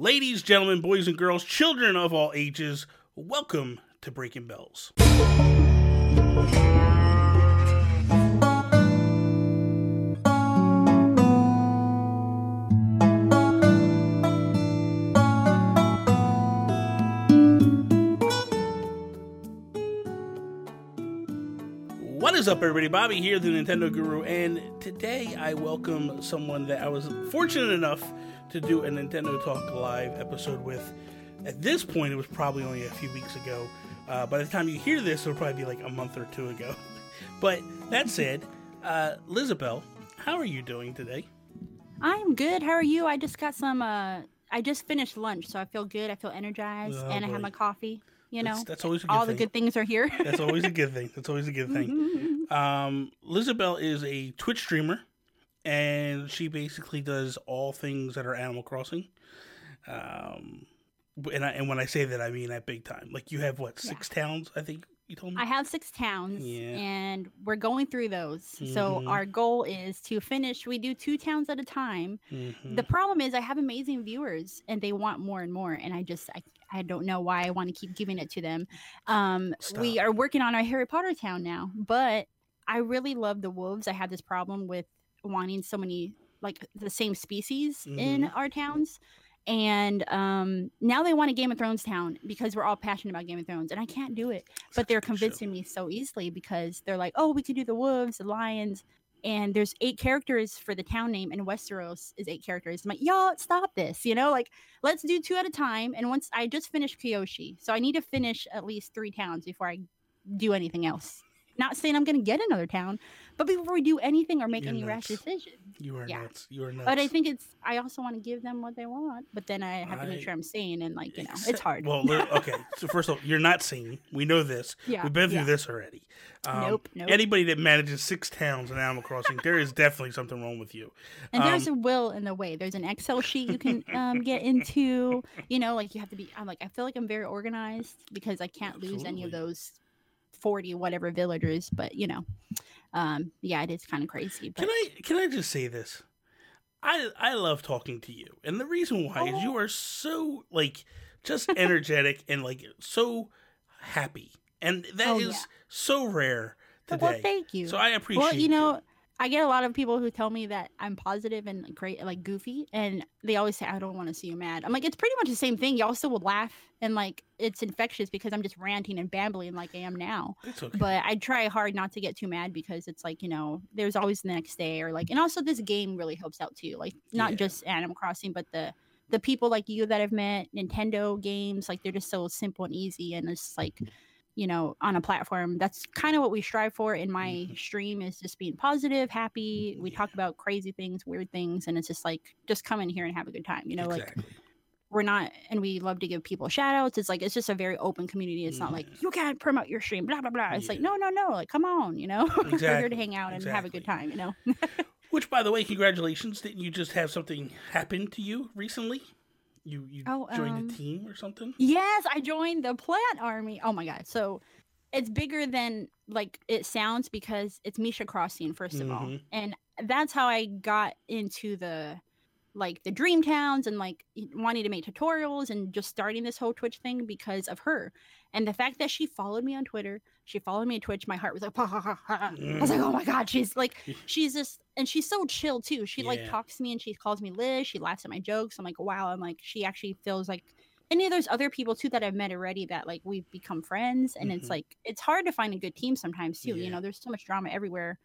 Ladies, gentlemen, boys and girls, children of all ages, welcome to Breaking Bells. Is up, everybody? Bobby here, the Nintendo Guru, and today I welcome someone that I was fortunate enough to do a Nintendo Talk Live episode with. At this point, it was probably only a few weeks ago. Uh, by the time you hear this, it'll probably be like a month or two ago. But that said, uh, Lizabelle, how are you doing today? I'm good. How are you? I just got some. uh I just finished lunch, so I feel good. I feel energized, Oh, and I boy. have my coffee. You know, That's, that's always a good all thing. the good things are here. That's always a good thing. That's always a good thing. Um, Lizabelle is a Twitch streamer, and she basically does all things that are Animal Crossing. Um, and I, and when I say that, I mean that big time. Like you have what six towns? I think you told me. I have six towns, Yeah. and we're going through those. So Mhm. our goal is to finish. We do two towns at a time. Mhm. The problem is, I have amazing viewers, and they want more and more, and I just I, I don't know why I want to keep giving it to them. Um, we are working on our Harry Potter town now, but I really love the wolves. I had this problem with wanting so many like the same species in Mhm. our towns. And um, now they want a Game of Thrones town because we're all passionate about Game of Thrones, and I can't do it. But they're convincing me so easily because they're like, "Oh, we could do the wolves, the lions, and there's eight characters for the town name, and Westeros is eight characters." I'm like, "Y'all, stop this!" You know, like let's do two at a time. And once I just finished Kyoshi, so I need to finish at least three towns before I do anything else. Not saying I'm going to get another town, but before we do anything or make You're any rash nuts. decision. You are yeah. nuts. You are nuts. But I think it's. I also want to give them what they want, but then I have to make sure I'm sane and like you know, it's hard. Well, okay. So first of all, you're not sane. We know this. yeah, We've been through yeah. this already. Um, Nope, nope. Anybody that manages six towns in Animal Crossing, there is definitely something wrong with you. And there's Um, a will in the way. There's an Excel sheet you can um, get into. You know, like you have to be. I'm like, I feel like I'm very organized because I can't lose any of those forty whatever villagers. But you know, um, yeah, it is kind of crazy. But Can I can I just say this? I I love talking to you, and the reason why is you are so like just energetic and like so happy, and that is Oh, yeah. so rare today. well, thank you. So I appreciate. well, you know, I get a lot of people who tell me that I'm positive and great, like goofy, and they always say, "I don't want to see you mad." I'm like, it's pretty much the same thing. Y'all still will laugh, and like it's infectious because I'm just ranting and babbling like I am now. okay. But I try hard not to get too mad because it's like you know, there's always the next day, or like, and also this game really helps out too. Like not Yeah. just Animal Crossing, but the the people like you that I've met, Nintendo games, like they're just so simple and easy, and it's like you know on a platform. That's kind of what we strive for in my Mhm. stream is just being positive happy. We talk about crazy things weird things and it's just like just come in here and have a good time you know like we're not and we love to give people shout outs it's like it's just a very open community. It's not like you can't promote your stream blah blah blah. It's like no no no. Like come on you know? We're here to hang out and have a good time you know? Which, by the way, congratulations! Didn't you just have something happen to you recently? You you Oh, joined um, a team or something? Yes, I joined the plant army. Oh my god. So it's bigger than like it sounds because it's Misha Crossing, first of all. Mhm. And that's how I got into the like the dream towns and like wanting to make tutorials and just starting this whole Twitch thing because of her. And the fact that she followed me on Twitter, she followed me on Twitch, my heart was like, I was like, oh my God, she's like, she's just, and she's so chill too. She like talks to me and she calls me Liz. She laughs at my jokes. I'm like, wow. I'm like, she actually feels like, and yeah, there's other people too that I've met already that like we've become friends. And Mhm. it's like, it's hard to find a good team sometimes too. Yeah. You know, there's so much drama everywhere.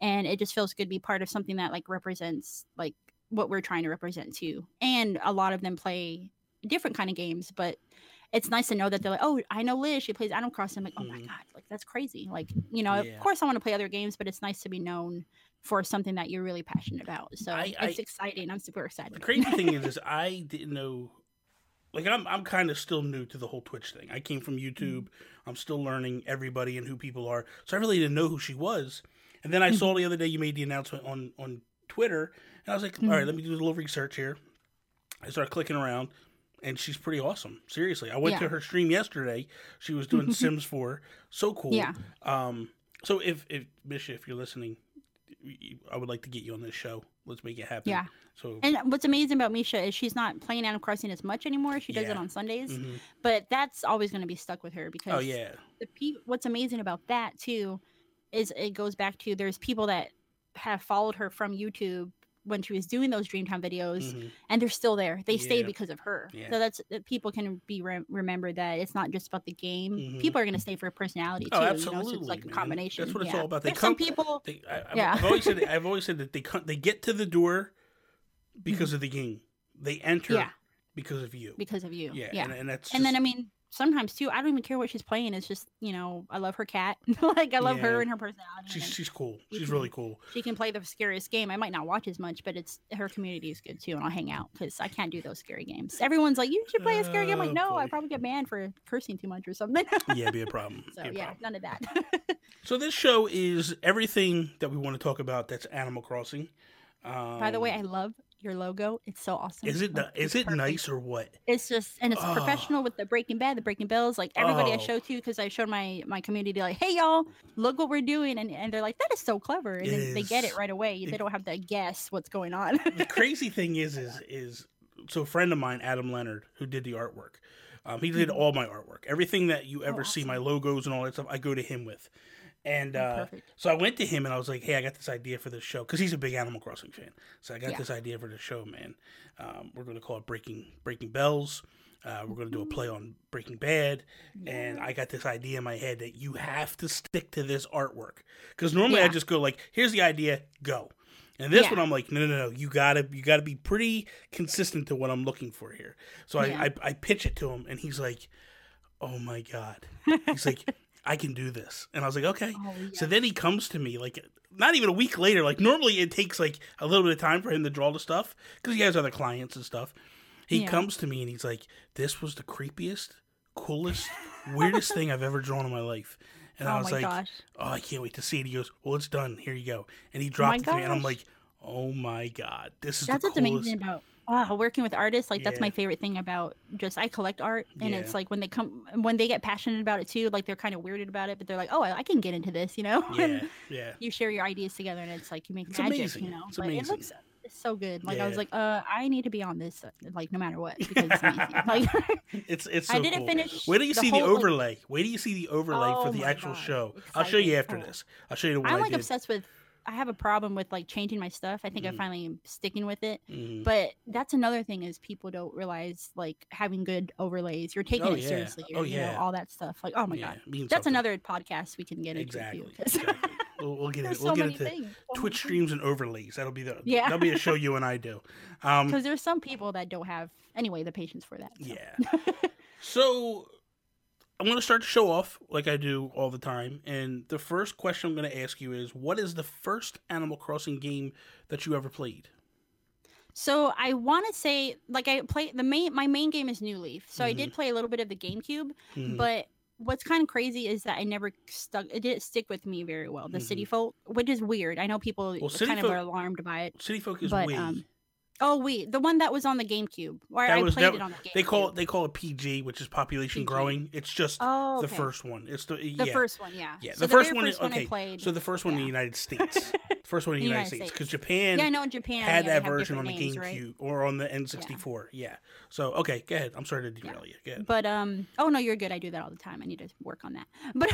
And it just feels good to be part of something that like represents like what we're trying to represent too. And a lot of them play different kind of games, but it's nice to know that they're like, oh, I know Liz, she plays Animal Crossing. I'm like, oh my Mhm. god, like that's crazy. Like, you know, Yeah. of course I want to play other games, but it's nice to be known for something that you're really passionate about. So I- it's I- exciting. I'm super excited. The crazy thing is, is I didn't know. Like I'm, I'm kind of still new to the whole Twitch thing. I came from YouTube. I'm still learning everybody and who people are. So I really didn't know who she was. And then I saw the other day you made the announcement on on Twitter, and I was like, all right, let me do a little research here. I started clicking around, and she's pretty awesome. Seriously, I went Yeah. to her stream yesterday. She was doing Sims 4. So cool. Yeah. Um. So if if Misha, if you're listening, I would like to get you on this show. Let's make it happen. Yeah. So And what's amazing about Misha is she's not playing Animal Crossing as much anymore. She does Yeah. it on Sundays, mhm. but that's always going to be stuck with her because oh yeah, the pe- what's amazing about that too is it goes back to there's people that have followed her from YouTube when she was doing those Dreamtime videos mhm. and they're still there. They stayed Yeah. because of her. Yeah. So that's that people can be re- remember that it's not just about the game. Mhm. People are going to stay for personality too. Oh, You know? So absolutely, it's like a man. combination. That's what it's Yeah. all about. They There's some people. They, I, I've, Yeah. I've always said I've always said that they come, they get to the door because of the game. They enter Mm-hmm. Because of you. because of you. yeah, Yeah. And, and that's And then I mean, sometimes too, I don't even care what she's playing. It's just you know, I love her cat. like I love Yeah. her and her personality. she's she's cool. She's can- really cool. she can play the scariest game. I might not watch as much, but it's her community is good too, and I'll hang out because I can't do those scary games. Everyone's like, you should play a scary game. I'm like, no, I probably get banned for cursing too much or something. Yeah, be a problem. so a yeah, problem. none of that. So this show is everything that we want to talk about. That's Animal Crossing. Um, By the way, I love your logo. It's so awesome. is it Like, is it perfect. nice or what? It's just and it's Oh. professional with the Breaking Bad, the Breaking Bells. Like everybody I Oh. show to because I showed my my community like, hey y'all, look what we're doing, and, and they're like, that is so clever, and they get it right away. It- They don't have to guess what's going on. the crazy thing is, is, is so a friend of mine, Adam Leonhardt, who did the artwork. Um, he did Mhm. all my artwork, everything that you ever see, awesome. my logos and all that stuff. I go to him with, and Oh, uh, so I went to him and I was like, "Hey, I got this idea for this show because he's a big Animal Crossing fan. So I got Yeah. this idea for the show, man. Um, we're going to call it Breaking Breaking Bells. Uh, we're going to do a play on Breaking Bad, and I got this idea in my head that you have to stick to this artwork because normally I just go like, "Here's the idea, go." And this Yeah. one, I'm like, no, no, no, you gotta, you gotta be pretty consistent to what I'm looking for here. So Yeah. I, I, I pitch it to him, and he's like, oh my god, he's like, I can do this, and I was like, okay. Oh, So then he comes to me like not even a week later. Like normally it takes like a little bit of time for him to draw the stuff because he has other clients and stuff. He Yeah. comes to me and he's like, "This was the creepiest, coolest, weirdest thing I've ever drawn in my life." And oh I was like, gosh. "Oh, I can't wait to see it." He goes, "Well, it's done. Here you go." And he oh dropped it to me, and I'm like, "Oh my god, this is That's the what's coolest." amazing about wow, working with artists. Like that's Yeah. my favorite thing about just I collect art, and Yeah. it's like when they come when they get passionate about it too. Like they're kind of weirded about it, but they're like, oh, I, I can get into this, you know. Yeah, yeah. you share your ideas together, and it's like you make It's magic, amazing. you know. It's but amazing. it looks it's so good. Like I was like, uh, I need to be on this, uh, like no matter what, because it's like It's it's. So I didn't cool. finish. Where do you the see whole, the like- overlay? Where do you see the overlay for Oh the actual God. show? I'll show you after Exciting. this. I'll show you the one I'm I like did. obsessed with. I have a problem with like changing my stuff. I think Mhm. I finally am sticking with it. Mhm. But that's another thing is people don't realize like having good overlays. You're taking Oh, it yeah. seriously. Oh, or, you know, yeah. all that stuff. Like oh my Yeah, god, means that's something. another podcast we can get Exactly. into exactly. We'll, we'll get it. We'll so get into things. Twitch streams and overlays. That'll be the Yeah. That'll be a show you and I do. Um, Because there's some people that don't have anyway the patience for that. so. yeah. So I'm going to start the show off like I do all the time, and the first question I'm going to ask you is, what is the first Animal Crossing game that you ever played? So I want to say like I play the main my main game is New Leaf. So I Mm-hmm. did play a little bit of the GameCube, Mhm. but what's kind of crazy is that I never stuck. It didn't stick with me very well. The City Mhm. Folk, which is weird. I know people Well, City kind of are alarmed by it. City Folk is But, Wii. um, Oh wait, the one that was on the GameCube, where That I was- played that- it on the GameCube. they call it they call it PG, which is population PG. growing. It's just oh, the first one. It's the, The first one, yeah. Yeah, So the first very one. first one okay, I played. so the first one in the. United States. First one in the The United States, because Japan yeah, I know in Japan had yeah, that version on the names, GameCube right? or on the N64. Yeah. So okay, go ahead. I'm sorry to derail you. Go ahead. But um, oh no, you're good. I do that all the time. I need to work on that. But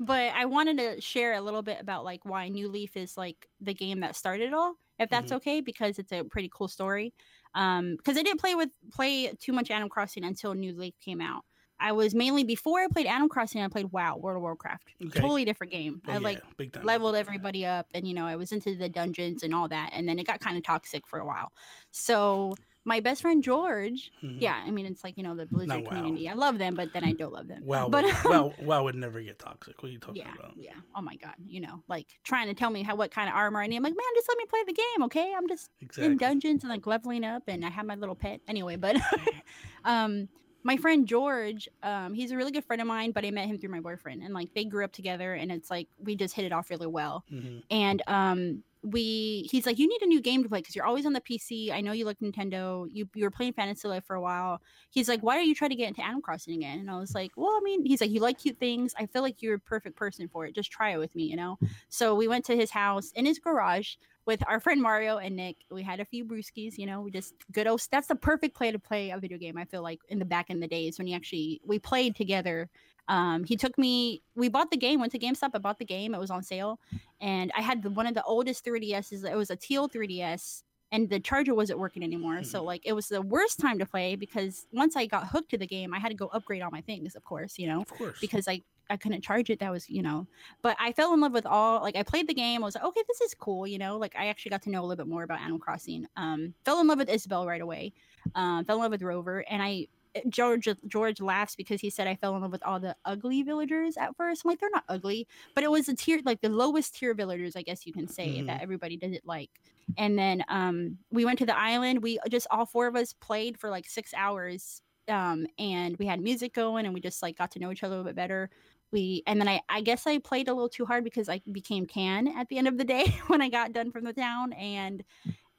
but I wanted to share a little bit about like why New Leaf is like the game that started it all, if that's Mhm. okay, because it's a pretty cool story. Um, because I didn't play with play too much Animal Crossing until New Leaf came out. I was mainly before I played Animal Crossing, I played WoW, World of Warcraft. Okay. Totally different game. Oh, I like leveled everybody up and you know i was into the dungeons and all that and then it got kind of toxic for a while so my best friend george Mhm. yeah i mean it's like you know the blizzard WoW. community i love them but then i don't love them Wow. but um, wow. Wow would never get toxic. What are you talking yeah about? yeah oh my god you know like trying to tell me how what kind of armor i need i'm like man just let me play the game okay i'm just Exactly. in dungeons and like leveling up and i have my little pet anyway but um my friend george um he's a really good friend of mine but i met him through my boyfriend and like they grew up together and it's like we just hit it off really well Mhm. and um we he's like, you need a new game to play because you're always on the PC. I know you like Nintendo. You you were playing Fantasy Life for a while. He's like, why are you trying to get into Animal Crossing again? And I was like, well, I mean, he's like, you like cute things. I feel like you're a perfect person for it. Just try it with me, you know. So we went to his house in his garage with our friend Mario and Nick. We had a few brewskis, you know. We just good old. That's the perfect play to play a video game. I feel like in the back in the days when you actually we played together um, he took me. We bought the game. Went to GameStop. I bought the game. It was on sale, and I had the, one of the oldest 3DSs. It was a teal 3DS, and the charger wasn't working anymore. Mm-hmm. So like it was the worst time to play because once I got hooked to the game, I had to go upgrade all my things. Of course, you know, of course, because I I couldn't charge it. That was, you know, but I fell in love with all, like, I played the game. I was like, okay, this is cool, you know, like, I actually got to know a little bit more about Animal Crossing. Um, fell in love with Isabelle right away. Um, fell in love with Rover. And I George George laughs because he said I fell in love with all the ugly villagers at first. I'm like, they're not ugly, but it was a tier like the lowest tier villagers, I guess you can say mm-hmm. that everybody didn't like. And then um, we went to the island. We just all four of us played for like six hours, um, and we had music going, and we just like got to know each other a little bit better. We and then I I guess I played a little too hard because I became tan at the end of the day when I got done from the town, and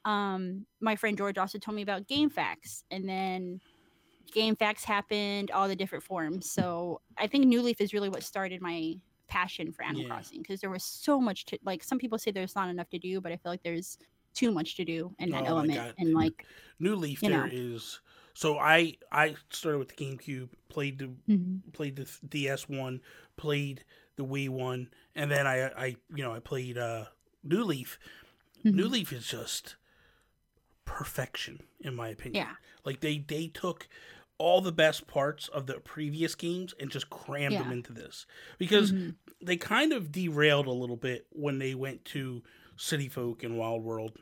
um, my friend George also told me about GameFAQs, and then GameFAQs happened, all the different forms. So I think New Leaf is really what started my passion for Animal yeah. Crossing because there was so much to like. Some people say there's not enough to do, but I feel like there's too much to do in that oh element. And like New Leaf, there know. is. So I I started with the GameCube, played the mm-hmm. played the DS one, played the Wii one, and then I I you know I played uh New Leaf. Mm-hmm. New Leaf is just perfection in my opinion. Yeah. Like they they took all the best parts of the previous games and just crammed yeah. them into this because mm-hmm. they kind of derailed a little bit when they went to City Folk and Wild World.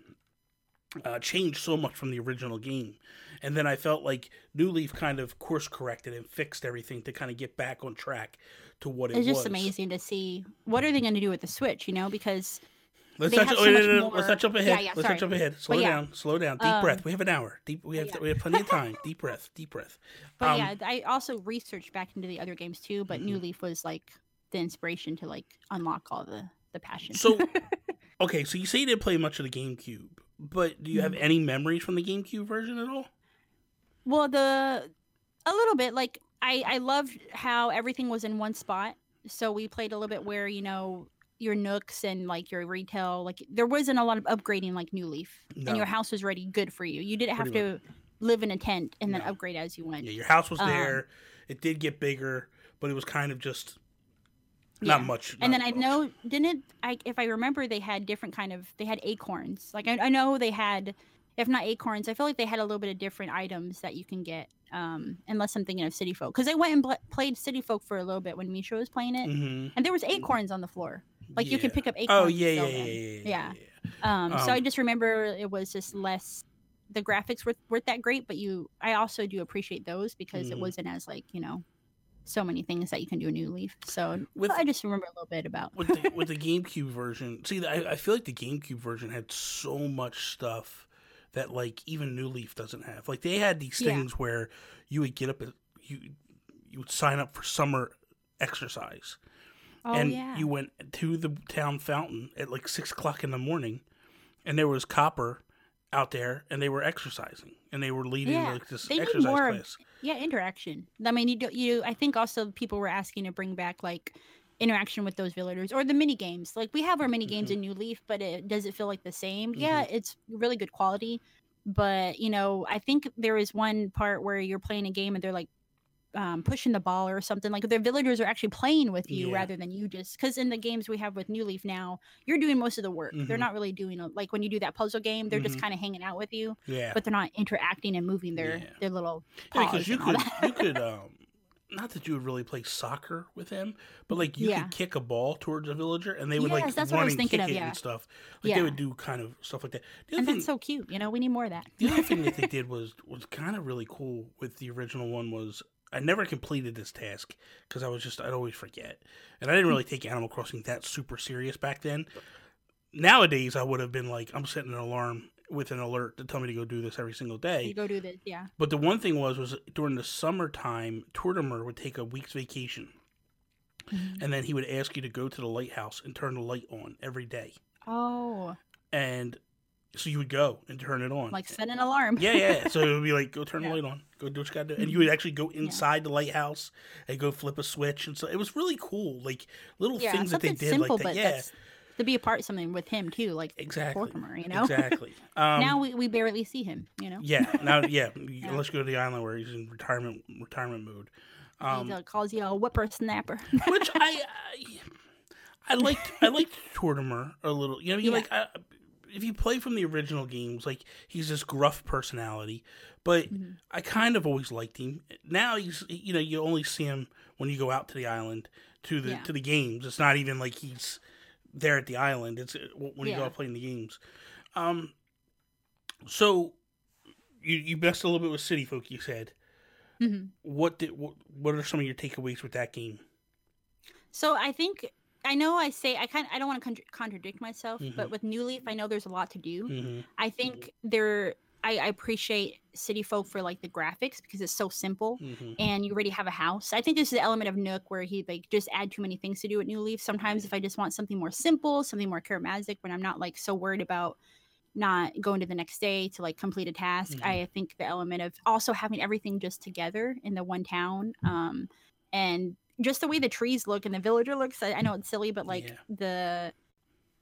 Uh, changed so much from the original game, and then I felt like New Leaf kind of course corrected and fixed everything to kind of get back on track to what it it's was. It's just amazing to see what are they going to do with the Switch, you know, because Let's not, oh, no, no, no, let's not jump ahead. Yeah, yeah, let's not jump ahead. Slow yeah. down. Slow down. Deep um, breath. We have an hour. Deep. We have we have plenty of time. deep breath. Deep breath. But um, yeah, I also researched back into the other games too. But mm-hmm. New Leaf was like the inspiration to like unlock all the the passion. So, okay, so you say you didn't play much of the GameCube, but do you have mm-hmm. any memories from the GameCube version at all? Well, the a little bit. Like I I loved how everything was in one spot. So we played a little bit where you know your nooks and like your retail like there wasn't a lot of upgrading like new leaf no. and your house was ready good for you you didn't Pretty have much. to live in a tent and then no. upgrade as you went yeah your house was um, there it did get bigger but it was kind of just not yeah. much not and then much. i know didn't i if i remember they had different kind of they had acorns like i, I know they had if not acorns i feel like they had a little bit of different items that you can get um, unless I'm thinking of City Folk, because I went and bl- played City Folk for a little bit when Misha was playing it, mm-hmm. and there was acorns on the floor. Like yeah. you can pick up acorns. Oh yeah, yeah, yeah, yeah, yeah, Um, um, so I um, just remember it was just less. The graphics were weren't that great, but you, I also do appreciate those because mm. it mm-hmm. wasn't as like you know, so many things that you can do a New Leaf. So with, I just remember a little bit about with the, with the GameCube version. See, I, I feel like the GameCube version had so much stuff that like even New Leaf doesn't have. Like they had these things yeah. where you would get up, you you would sign up for summer exercise Oh, and yeah. you went to the town fountain at like six o'clock in the morning, and there was copper out there, and they were exercising, and they were leading yeah. like this they exercise more, class. Yeah, interaction. I mean, you do, you. I think also people were asking to bring back like interaction with those villagers or the mini games. Like we have our mini games mm-hmm. in New Leaf, but it does it feel like the same? Mm-hmm. Yeah, it's really good quality. But you know, I think there is one part where you're playing a game and they're like um, pushing the ball or something like their villagers are actually playing with you yeah. rather than you just because in the games we have with new leaf now you're doing most of the work mm-hmm. they're not really doing a, like when you do that puzzle game they're mm-hmm. just kind of hanging out with you yeah but they're not interacting and moving their yeah. their little yeah because you could you could um not that you would really play soccer with him, but like you yeah. could kick a ball towards a villager and they would yes, like that's run and kick of, it yeah. and stuff. Like yeah. they would do kind of stuff like that. and thing, that's so cute. You know, we need more of that. the other thing that they did was was kind of really cool with the original one was I never completed this task because I was just I'd always forget, and I didn't really take Animal Crossing that super serious back then. Nowadays, I would have been like, I'm setting an alarm with an alert to tell me to go do this every single day. You go do this, yeah. But the one thing was, was during the summertime, Tortimer would take a week's vacation, mm-hmm. and then he would ask you to go to the lighthouse and turn the light on every day. Oh. and so you would go and turn it on. Like set an alarm. yeah, yeah. So it would be like, go turn Yeah. the light on, go do what you got to do, and you would actually go inside the lighthouse and go flip a switch, and so it was really cool. Like little yeah, things that they did, simple, like that. but Yeah, to be a part of something with him too, like exactly, Tortimer, you know. exactly. Um, now we, we barely see him, you know. yeah, now yeah, Let's go to the island where he's in retirement retirement mode. Um, he uh, calls you a whippersnapper. which I, I I liked I liked Tortimer a little. You know, you Yeah. like I, if you play from the original games, like he's this gruff personality, but Mhm. I kind of always liked him. Now he's you know you only see him when you go out to the island to the Yeah. to the games. It's not even like he's there at the island. It's uh, when you go out playing the games. Um, so you you messed a little bit with City Folk. You said Mhm. what did what, what are some of your takeaways with that game? So I think I know I say I kind I don't want to contra- contradict myself, Mhm. but with New Leaf, I know there's a lot to do. hmm I think there I, I appreciate City Folk for like the graphics because it's so simple hmm and you already have a house. I think this is the element of Nook where he like just add too many things to do at New Leaf. Sometimes if I just want something more simple, something more charismatic, when I'm not like so worried about not going to the next day to like complete a task, Mhm. I think the element of also having everything just together in the one town, um, and just the way the trees look and the villager looks. I, I know it's silly, but like Yeah. the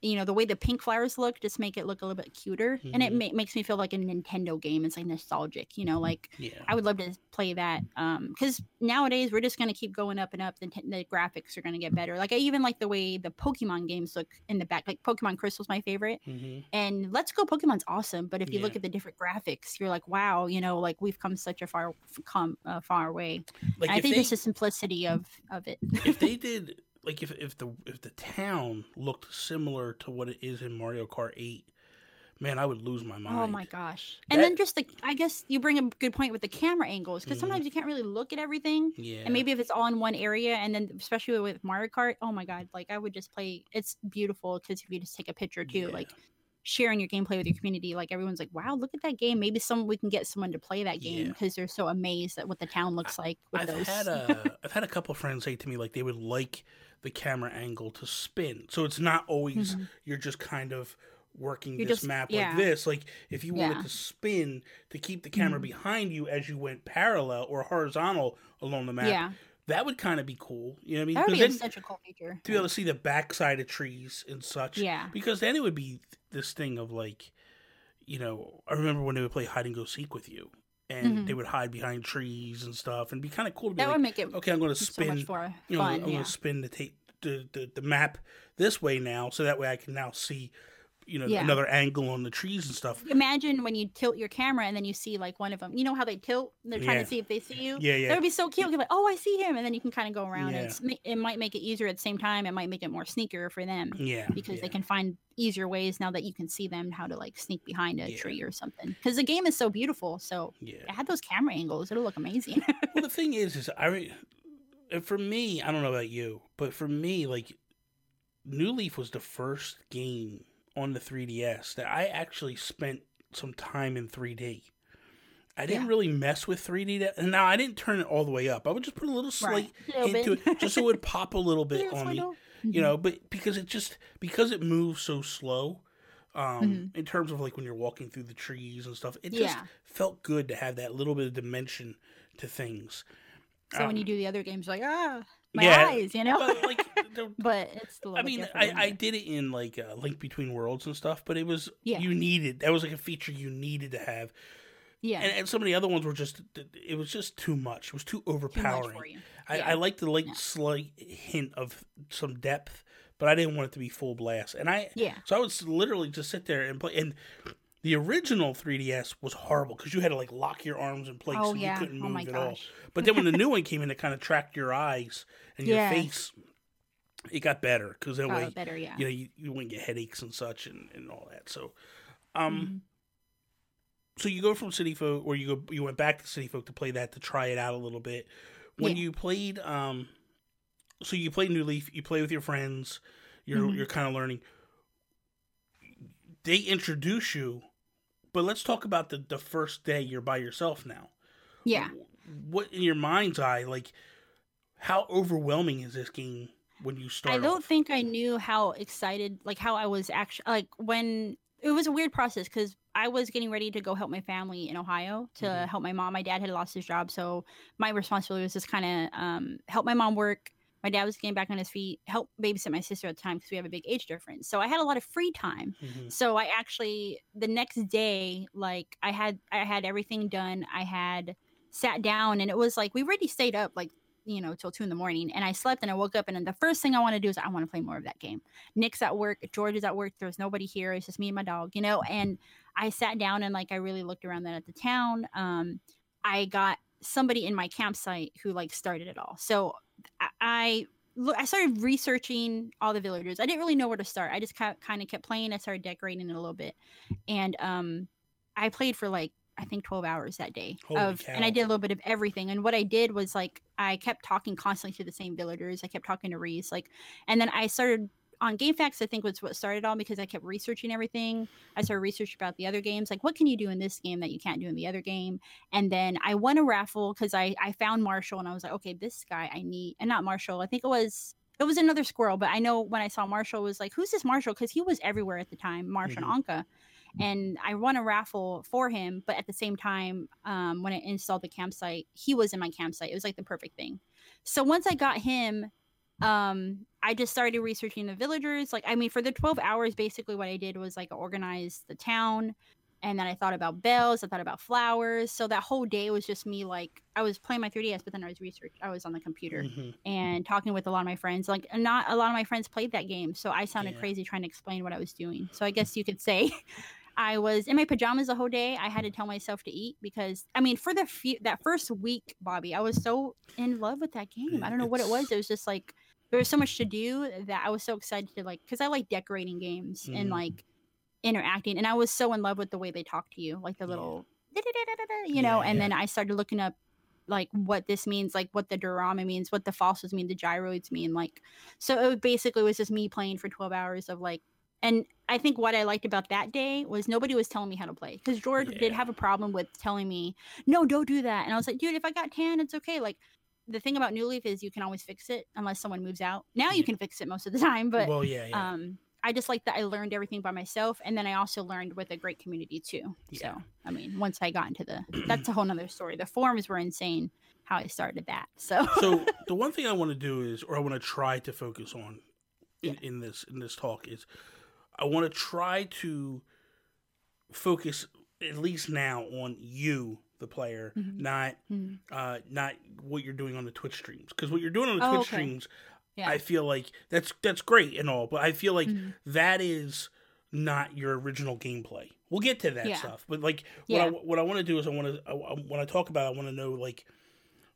you know the way the pink flowers look just make it look a little bit cuter and it Mhm. ma- makes me feel like a nintendo game it's like nostalgic you know like Yeah. I would love to play that um because nowadays we're just going to keep going up and up. The, t- the graphics are going to get better. Like I even like the way the Pokemon games look in the back. Like Pokemon Crystal's my favorite, hmm and Let's Go Pokemon's awesome. But if you look at the different graphics, you're like, wow, you know, like we've come such a far come uh, far way. Like I think they, it's the simplicity of of it. if they did like if if the if the town looked similar to what it is in Mario Kart 8, man, I would lose my mind. Oh my gosh! And then just the, I guess you bring a good point with the camera angles because Mhm. sometimes you can't really look at everything. Yeah. And maybe if it's all in one area, and then especially with Mario Kart, oh my god, like I would just play. It's beautiful because if you just take a picture too, Yeah. like sharing your gameplay with your community, like everyone's like, wow, look at that game. Maybe some we can get someone to play that game Yeah. because they're so amazed at what the town looks like with I've those. had a I've had a couple friends say to me like they would like the camera angle to spin. So it's not always Mhm. you're just kind of working You're this just- map yeah. like this. Like if you wanted Yeah. to spin to keep the camera Mhm. behind you as you went parallel or horizontal along the map, yeah, that would kind of be cool. You know what I mean? that would be then- such a cool feature. to be able to see the backside of trees and such. Yeah. Because then it would be this thing of like, you know, I remember when they would play hide and go seek with you, and Mhm. they would hide behind trees and stuff, and be kind of cool to be That like, would make it okay, I'm going to so spin, much more you know, fun. I'm going to spin the tape. The, the, the map this way now, so that way I can now see, you know, Yeah. another angle on the trees and stuff. Imagine when you tilt your camera and then you see like one of them. You know how they tilt? They're trying Yeah. to see if they see you. Yeah, yeah, That would be so cute. You're like, oh, I see him, and then you can kind of go around. Yeah. And it might make it easier at the same time. It might make it more sneaker for them yeah, because they can find easier ways now that you can see them how to like sneak behind a tree or something. Because the game is so beautiful. So yeah. it had those camera angles. It'll look amazing. well, the thing is, is I re- for me, I don't know about you, but for me, like New Leaf was the first game on the 3DS that I actually spent some time in 3D. I didn't Yeah. really mess with 3D. That, and now I didn't turn it all the way up. I would just put a little slight A little into it, just so it would pop a little bit on me. know. You know, but because it just because it moves so slow. Um, Mhm. in terms of like when you're walking through the trees and stuff, it just Yeah. felt good to have that little bit of dimension to things. So when Um, you do the other games, like, ah, my yeah, eyes, you know? but like but it's I mean, I, I did it in like uh, Link Between Worlds and stuff, but it was Yeah. you needed that was like a feature you needed to have, yeah. and, and some of the other ones were just it was just too much. It was too too overpowering. you. I, Yeah. I liked the like Yeah. slight hint of some depth, but I didn't want it to be full blast. And I Yeah. so I would literally just sit there and play. And the original 3DS was horrible because you had to like lock your arms in place Oh so yeah. you couldn't Oh move my at all. But then when the new one came in, it kind of tracked your eyes and your Yeah. face. It got better because that Oh, way better, yeah. you know you, you wouldn't get headaches and such and, and all that. So, um, Mhm. so you go from City Folk, or you go you went back to City Folk to play that to try it out a little bit. When Yeah. you played, um, so you played New Leaf, you play with your friends. You're Mhm. you're kind of learning. They introduce you, but let's talk about the the first day you're by yourself now. Yeah. What in your mind's eye, like, how overwhelming is this game when you start? I don't off? think I knew how excited, like how I was actually, like when it was a weird process because I was getting ready to go help my family in Ohio to Mhm. help my mom. My dad had lost his job, so my responsibility was just kind of um, help my mom work. My dad was getting back on his feet, help babysit my sister at the time because we have a big age difference. So I had a lot of free time. Mhm. So I actually the next day, like I had I had everything done. I had sat down and it was like we already stayed up like you know till two in the morning and I slept and I woke up and then the first thing I want to do is I want to play more of that game. Nick's at work, George is at work, there's nobody here, it's just me and my dog, you know, and I sat down and like I really looked around then at the town. Um I got somebody in my campsite who like started it all. So I, I look I started researching all the villagers. I didn't really know where to start. I just kind of kept playing. I started decorating it a little bit. And um I played for like I think 12 hours that day Holy of and I did a little bit of everything. And what I did was like I kept talking constantly to the same villagers. I kept talking to Reese like and then I started on GameFAQs, I think was what started all because I kept researching everything. I started researching about the other games, like what can you do in this game that you can't do in the other game. And then I won a raffle because I I found Marshall and I was like, okay, this guy I need, and not Marshall. I think it was it was another squirrel, but I know when I saw Marshall was like, who's this Marshall? Because he was everywhere at the time, Marshall and Ankha. And I won a raffle for him, but at the same time, um, when I installed the campsite, he was in my campsite. It was like the perfect thing. So once I got him, um i just started researching the villagers like i mean for the 12 hours basically what i did was like organize the town and then i thought about bells i thought about flowers so that whole day was just me like i was playing my 3ds but then i was research i was on the computer Mhm. and talking with a lot of my friends like not a lot of my friends played that game so i sounded Yeah. crazy trying to explain what i was doing so i guess you could say I was in my pajamas the whole day. I had to tell myself to eat because I mean, for the few, that first week, Bobby, I was so in love with that game. I don't know what it was. It was just like there was so much to do that I was so excited to like because I like decorating games and Mhm. like interacting, and I was so in love with the way they talk to you, like the little, you know. Yeah, and yeah. then I started looking up like what this means, like what the diorama means, what the fossils mean, the gyroids mean, like. So it basically was just me playing for twelve hours of like and I think what I liked about that day was nobody was telling me how to play because George did have a problem with telling me, no, don't do that. And I was like, dude, if I got tan, it's okay. Like the thing about New Leaf is you can always fix it unless someone moves out. Now Yeah. you can fix it most of the time, but well, yeah, yeah. um, I just like that I learned everything by myself, and then I also learned with a great community too. Yeah. So I mean, once I got into the, that's a whole nother story. The forums were insane. How I started that. So so the one thing I want to do is, or I want to try to focus on in, in this in this talk is, I want to try to focus at least now on you, the player, Mhm. not Mhm. uh, not what you're doing on the Twitch streams. Because what you're doing on the Oh, Twitch okay. streams, yeah. I feel like that's that's great and all, but I feel like Mhm. that is not your original gameplay. We'll get to that Yeah. stuff, but like what I what I want to do is I want to I, I- when I talk about it, I want to know like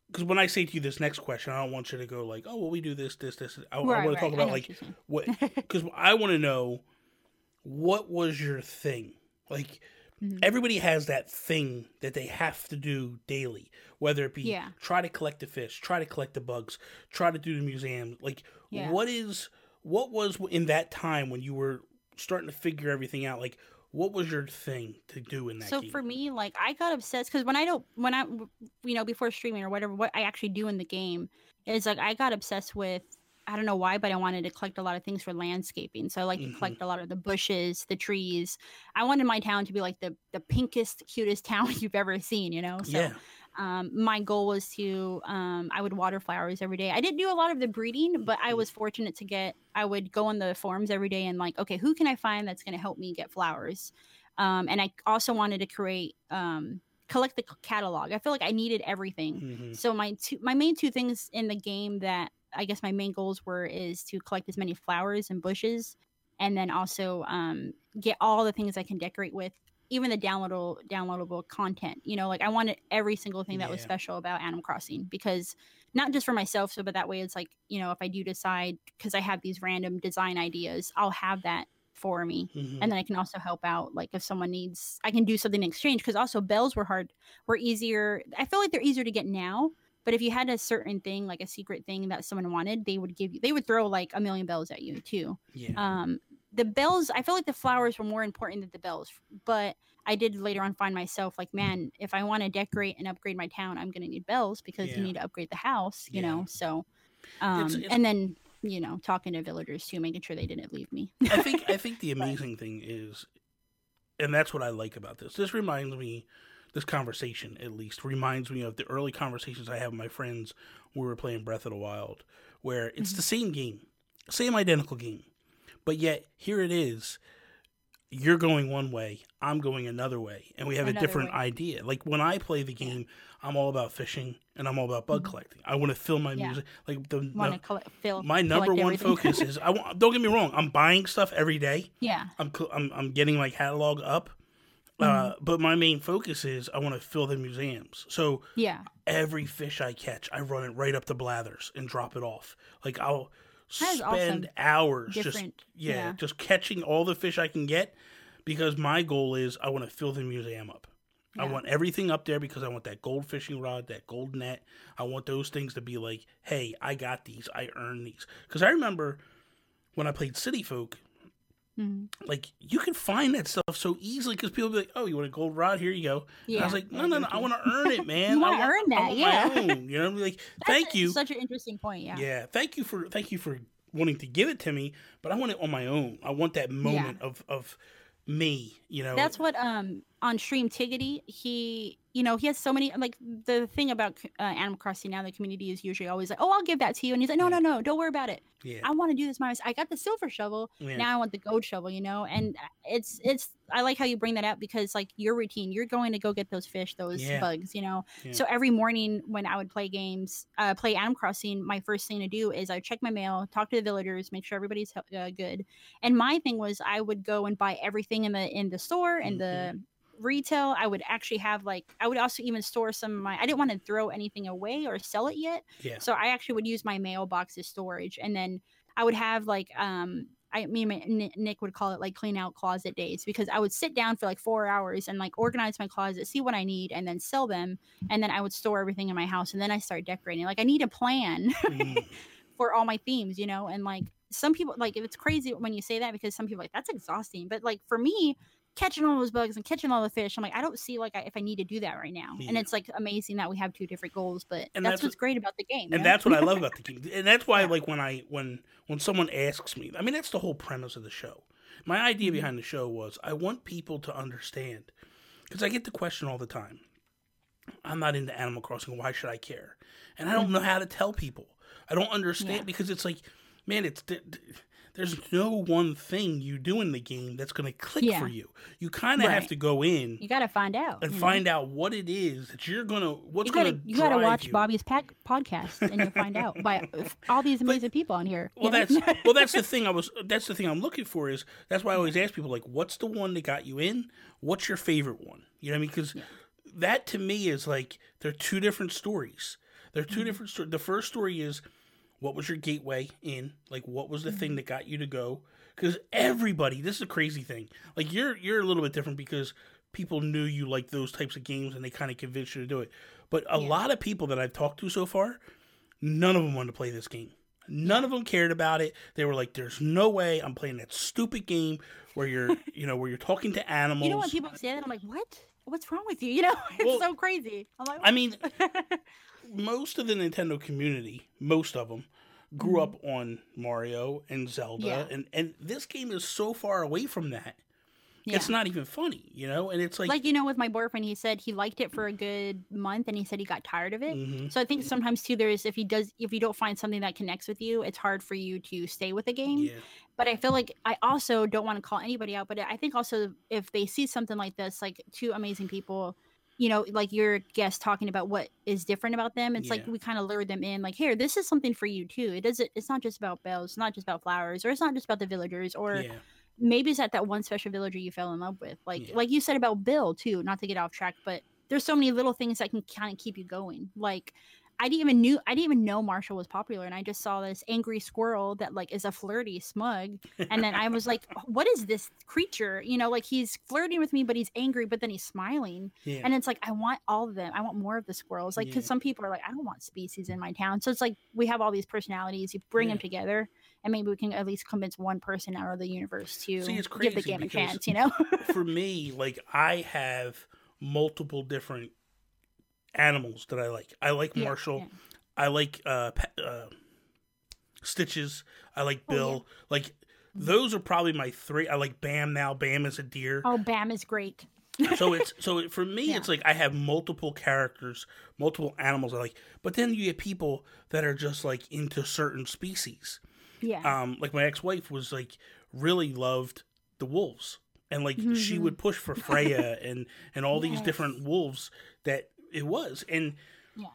because when I say to you this next question, I don't want you to go like, oh well, we do this this this. I, I Right, want to talk about like what you're saying. what because I want to know what was your thing like. Mhm. Everybody has that thing that they have to do daily, whether it be Yeah. try to collect the fish, try to collect the bugs, try to do the museum. Like, Yeah. what is what was in that time when you were starting to figure everything out? Like, what was your thing to do in that? so game? for me like i got obsessed because when i don't when i you know before streaming or whatever what i actually do in the game is like i got obsessed with i don't know why but i wanted to collect a lot of things for landscaping. So i like Mhm. to collect a lot of the bushes the trees. I wanted my town to be like the the pinkest cutest town you've ever seen you know? So yeah, um, my goal was to um, i would water flowers every day. I didn't do a lot of the breeding but i was fortunate to get i would go on the forums every day and like okay who can i find that's going to help me get flowers? Um, and i also wanted to create um, collect the catalog. I feel like i needed everything. Mhm. so my two my main two things in the game that i guess my main goals were is to collect as many flowers and bushes and then also um, get all the things i can decorate with even the downloadable downloadable content you know like i wanted every single thing that was special about animal crossing because not just for myself so but that way it's like you know if i do decide because i have these random design ideas i'll have that for me Mhm. and then I can also help out. Like if someone needs, I can do something in exchange because also bells were hard, were easier. I feel like they're easier to get now. But if you had a certain thing, like a secret thing that someone wanted, they would give you. They would throw like a million bells at you too. yeah, Um, the bells, I feel like the flowers were more important than the bells. But I did later on find myself like, man, if I want to decorate and upgrade my town, I'm gonna need bells because Yeah. you need to upgrade the house. You Yeah. know, so. Um, It's- it's- and then you know talking to villagers too, making sure they didn't leave me. I think I think the amazing thing is and that's what I like about this. This reminds me, this conversation at least reminds me of the early conversations I have with my friends when we were playing Breath of the Wild, where it's the same game, same identical game, but yet here it is. You're going one way, I'm going another way, and we have a different way. idea. Like when I play the game, I'm all about fishing and I'm all about bug collecting. I want to fill my Mm-hmm. Yeah. music. Like the, collect, fill, my number one focus is I want. Don't get me wrong. I'm buying stuff every day. yeah. I'm cl- I'm, I'm getting my catalog up. Uh, Mm-hmm. but my main focus is I want to fill the museums. So Yeah. every fish I catch, I run it right up to Blathers and drop it off. Like I'll spend awesome. hours just yeah, yeah. just catching all the fish I can get because my goal is I want to fill the museum up. I want everything up there because I want that gold fishing rod, that gold net. I want those things to be like, hey, I got these. I earned these. Because I remember when I played City Folk, Mhm. like you can find that stuff so easily because people be like, "Oh, you want a gold rod? Here you go." And I was like, "No, no, no! I want to earn it, man. You I wanna earn that, want yeah. own." You know, I'm like thank That's you, Such an interesting point. Yeah. yeah, thank you for thank you for wanting to give it to me, but I want it on my own. I want that moment of of me. You know, That's what um on stream Tiggity he you know he has so many like the thing about uh, Animal Crossing now the community is usually always like oh I'll give that to you. And he's like no Yeah. no no don't worry about it. Yeah, I want to do this myself I got the silver shovel. Yeah. now I want the gold shovel you know? And it's it's I like how you bring that up because like your routine you're going to go get those fish those Yeah. bugs you know? So every morning when I would play games uh play Animal Crossing my first thing to do is I would check my mail talk to the villagers make sure everybody's uh, good. And my thing was I would go and buy everything in the in the store and the retail i would actually have like i would also even store some of my i didn't want to throw anything away or sell it yet yeah. so i actually would use my mailbox as storage and then i would have like um I mean, my- Nick would call it like clean out closet days because I would sit down for like four hours and like organize my closet, see what I need, and then sell them. And then I would store everything in my house and then I start decorating. Like, I need a plan Mm. for all my themes, you know? And like some people like if it's crazy when you say that because some people like that's exhausting. But like for me, catching all those bugs and catching all the fish, I'm like, I don't see like I, if I need to do that right now. And it's like amazing that we have two different goals, but And that's, that's what's great about the game. and know? that's what I love about the game. And that's why, Yeah. like, when I when when someone asks me, I mean, that's the whole premise of the show. My idea Mhm. behind the show was I want people to understand because I get the question all the time. I'm not into Animal Crossing. Why should I care? And I don't know how to tell people. I don't understand Mm-hmm. Yeah. because it's like, man, it's th- th- there's no one thing you do in the game that's going to click Yeah. for you. You kind of have to go in you got to find out and know? find out what it is that you're gonna what's You gotta, gonna you gotta watch you. Bobby's pack podcast and you'll find out by all these amazing people on here. Well, that's well, that's the thing. I was that's the thing I'm looking for is that's why I always ask people like, what's the one that got you in? What's your favorite one? You know what I mean? Because Yeah. that to me is like they're two different stories. They're Mm-hmm. 2 different stories. The first story is what was your gateway in? Like, what was the thing Mm-hmm. that got you to go? Because everybody, this is a crazy thing. Like, you're you're a little bit different because people knew you like those types of games and they kind of convinced you to do it. But a Yeah. lot of people that I've talked to so far, none of them wanted to play this game. None of them cared about it. They were like, "There's no way I'm playing that stupid game where you're, you know, where you're talking to animals." you know when people say that, I'm like, what? What's wrong with you? You know, it's Well, so crazy. I'm like, I mean, most of the Nintendo community, most of them, grew up on Mario and Zelda, Mm-hmm. Yeah. and and this game is so far away from that. yeah. It's not even funny, you know. And it's like, like you know with my boyfriend he said he liked it for a good month and he said he got tired of it mhm, so i think sometimes too there's if he does if you don't find something that connects with you it's hard for you to stay with the game yeah, but i feel like i also don't want to call anybody out but i think also if they see something like this like two amazing people you know like your guest talking about what is different about them it's like we kind of lure them in like here this is something for you too. It doesn't it's not just about bells it's not just about flowers or it's not just about the villagers or yeah, maybe it's at that one special villager you fell in love with like Yeah. like you said about bill too not to get off track but there's so many little things that can kind of keep you going like i didn't even knew i didn't even know marshall was popular and i just saw this angry squirrel that like is a flirty smug and then i was like what is this creature you know like he's flirting with me but he's angry but then he's smiling yeah. and it's like i want all of them i want more of the squirrels like because Yeah. some people are like i don't want species in my town so it's like we have all these personalities you bring them together and maybe we can at least convince one person out of the universe to See, give the game a chance you know for me, like I have multiple different animals that I like. I like Yeah, Marshall. yeah. I like uh, uh, Stitches. I like Oh, yeah. Bill. Like those are probably my three. I like Bam now. Bam is a deer. Oh, Bam is great. so it's so for me, it's like I have multiple characters, multiple animals I like. But then you get people that are just like into certain species. Yeah. Um, like my ex-wife was like really loved the wolves, and like she Mhm. would push for Freya and and all these different wolves that it was, and yeah.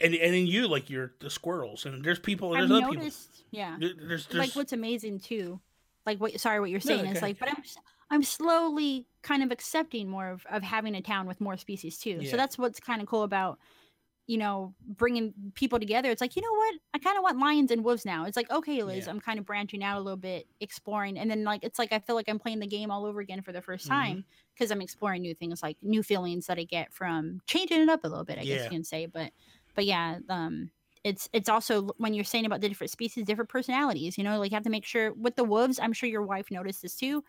and and then you like you're the squirrels, and there's people, I've there's other noticed. Yeah. people, There- there's, there's like what's amazing too like what sorry what you're No, saying is like but i'm i'm slowly kind of accepting more of, of having a town with more species too Yeah. so that's what's kind of cool about you know bringing people together it's like you know what i kind of want lions and wolves now it's like okay liz Yeah. i'm kind of branching out a little bit exploring and then like it's like i feel like i'm playing the game all over again for the 1st Mhm. time because i'm exploring new things like new feelings that i get from changing it up a little bit i guess you can say but but yeah um it's it's also when you're saying about the different species different personalities you know like you have to make sure with the wolves i'm sure your wife noticed this too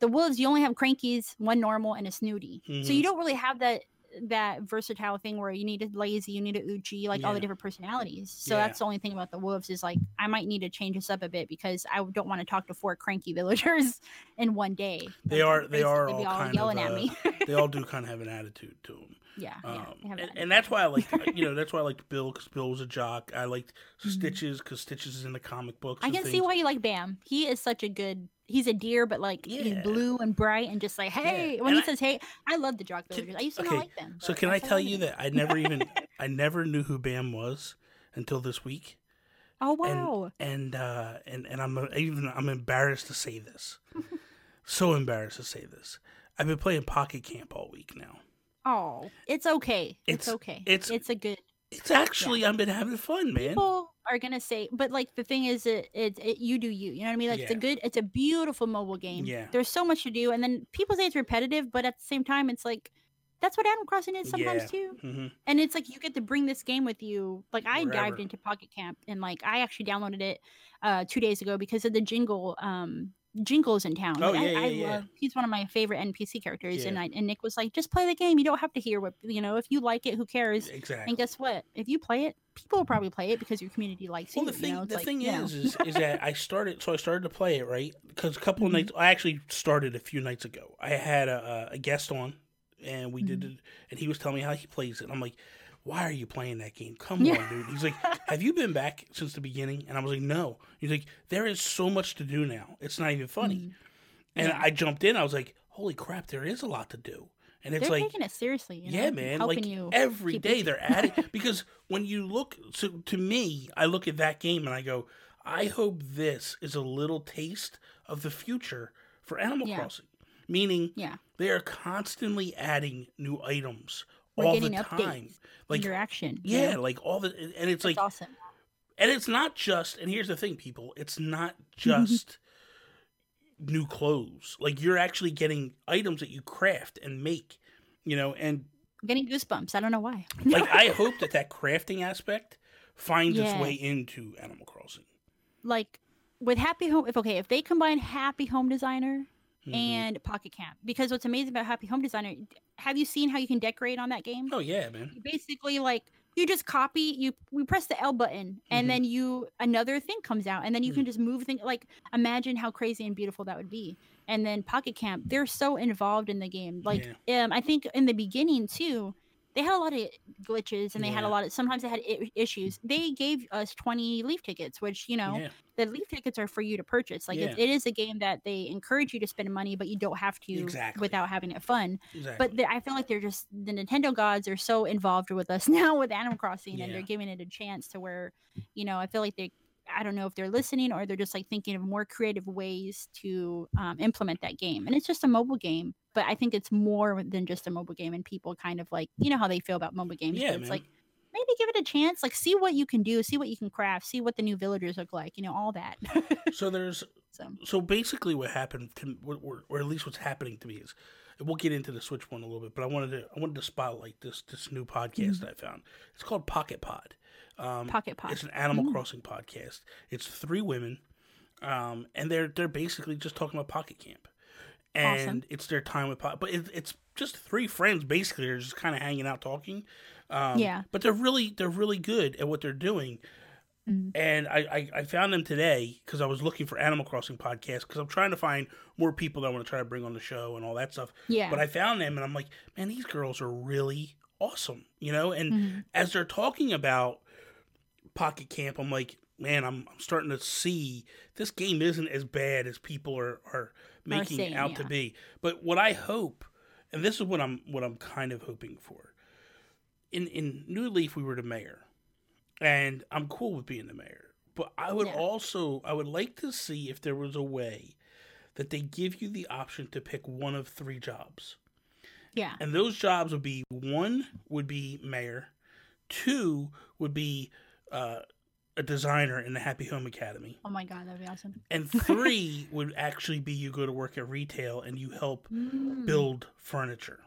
the wolves you only have crankies one normal and a snooty so Mhm. you don't really have that that versatile thing where you need a lazy you need a uchi like all the different personalities so Yeah. that's the only thing about the wolves is like i might need to change this up a bit because i don't want to talk to four cranky villagers in one day They are- they are all kind of, yelling at uh, me they all do kind of have an attitude to them. Yeah yeah Um, have and, and that's why I like, you know, that's why I liked Bill because Bill was a jock. I liked Mhm. Stitches because Stitches is in the comic books. I and can see why you like Bam. He is such a good. He's a deer, but like he's blue and bright and just like hey. When And he I- says hey, I love the jock villagers. I used to okay, not like them. So can I tell you that I never even, I never knew who Bam was until this week, Oh wow! and uh, and and I'm uh, even I'm embarrassed to say this, so embarrassed to say this. I've been playing Pocket Camp all week now. Oh, it's okay. It's, It's- okay. it's- It's a good. It's actually I've been having fun, man. People are gonna say, but like the thing is, it, it, it you do you. You know what I mean? Like it's a good. It's a beautiful mobile game. Yeah. There's so much to do, and then people say it's repetitive, but at the same time, it's like. That's what Animal Crossing is sometimes Yeah. too. hmm and it's like you get to bring this game with you like i Wherever. dived into pocket camp and like i actually downloaded it uh two days ago because of the jingle um jingles in town Oh, Like, I, yeah, I yeah, yeah. love he's one of my favorite npc characters and I, and nick was like just play the game you don't have to hear what you know if you like it who cares Exactly. and guess what if you play it people will probably play it because your community likes it. Well, you the thing, you know? The like, thing know. is, is, is that I started. So I started to play it right because a couple Mhm. of nights. I actually started a few nights ago. I had a, a guest on, and we did Mhm. it, and he was telling me how he plays it. I'm like, why are you playing that game? Come Yeah. on, dude. He's like, have you been back since the beginning? And I was like, no. He's like, there is so much to do now. It's not even funny. Mhm. And Yeah. I jumped in. I was like, holy crap, there is a lot to do. And it's they're like, taking it seriously you know, yeah, man. helping Like you every keep they're adding because when you look so to me, I look at that game and I go, I hope this is a little taste of the future for Animal Yeah. Crossing. Meaning yeah they are constantly adding new items We're all the time. updates, Like interaction you yeah, like all the and it's That's like awesome. and it's not just and here's the thing, people, it's not just new clothes. Like you're actually getting items that you craft and make, you know, and I'm getting goosebumps. I don't know why. Like I hope that that crafting aspect finds its way into Animal Crossing. like with Happy Home, if okay, if they combine Happy Home Designer Mhm. and Pocket Camp, because what's amazing about Happy Home Designer, have you seen how you can decorate on that game? oh yeah, man. You basically like you just copy you we press the L button and Mhm. then you another thing comes out and then you Mm. can just move things like imagine how crazy and beautiful that would be. And then Pocket Camp, they're so involved in the game. Like um I think in the beginning too, they had a lot of glitches and they had a lot of sometimes they had I- issues. They gave us 20 leaf tickets, which, you know, yeah, the leaf tickets are for you to purchase. Like it, it is a game that they encourage you to spend money, but you don't have to Exactly. without having it fun. exactly. But the, I feel like they're just the Nintendo gods are so involved with us now with Animal Crossing, and they're giving it a chance to where, you know, I feel like they. I don't know if they're listening or they're just like thinking of more creative ways to um, implement that game. And it's just a mobile game, but I think it's more than just a mobile game. And people kind of like, you know, how they feel about mobile games. Yeah, it's man. like maybe give it a chance. Like, see what you can do, see what you can craft, see what the new villagers look like. You know, all that. so there's so so basically what happened to or, or, or at least what's happening to me is we'll get into the Switch one a little bit, but I wanted to I wanted to spotlight this this new podcast Mm-hmm. I found. It's called Pocket Pod. Um, Pocket Pod. It's an Animal Mm. Crossing podcast. It's three women, um, and they're they're basically just talking about Pocket Camp, and Awesome. it's their time with Pocket. But it, it's just three friends basically. They're just kind of hanging out talking. Um, Yeah. but they're really they're really good at what they're doing. Mhm. And I, I, I found them today because I was looking for Animal Crossing podcasts because I'm trying to find more people that I want to try to bring on the show and all that stuff. Yeah. But I found them and I'm like, man, these girls are really awesome, you know? And Mhm. as they're talking about Pocket Camp, I'm like, man, I'm, I'm starting to see this game isn't as bad as people are, are making saying, it out to be. But what I hope, and this is what I'm what I'm kind of hoping for. In in New Leaf, we were the mayor, and I'm cool with being the mayor. But I would Yeah. also I would like to see if there was a way that they give you the option to pick one of three jobs. yeah. And those jobs would be one would be mayor, two would be uh, a designer in the Happy Home Academy, Oh my god, that'd be awesome. and three would actually be you go to work at retail and you help build furniture.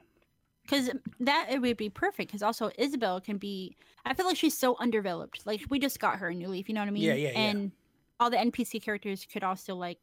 because that it would be perfect. Because also Isabelle can be. I feel like she's so undeveloped. Like we just got her in New Leaf. You know what I mean? Yeah, yeah, yeah. And all the NPC characters could also like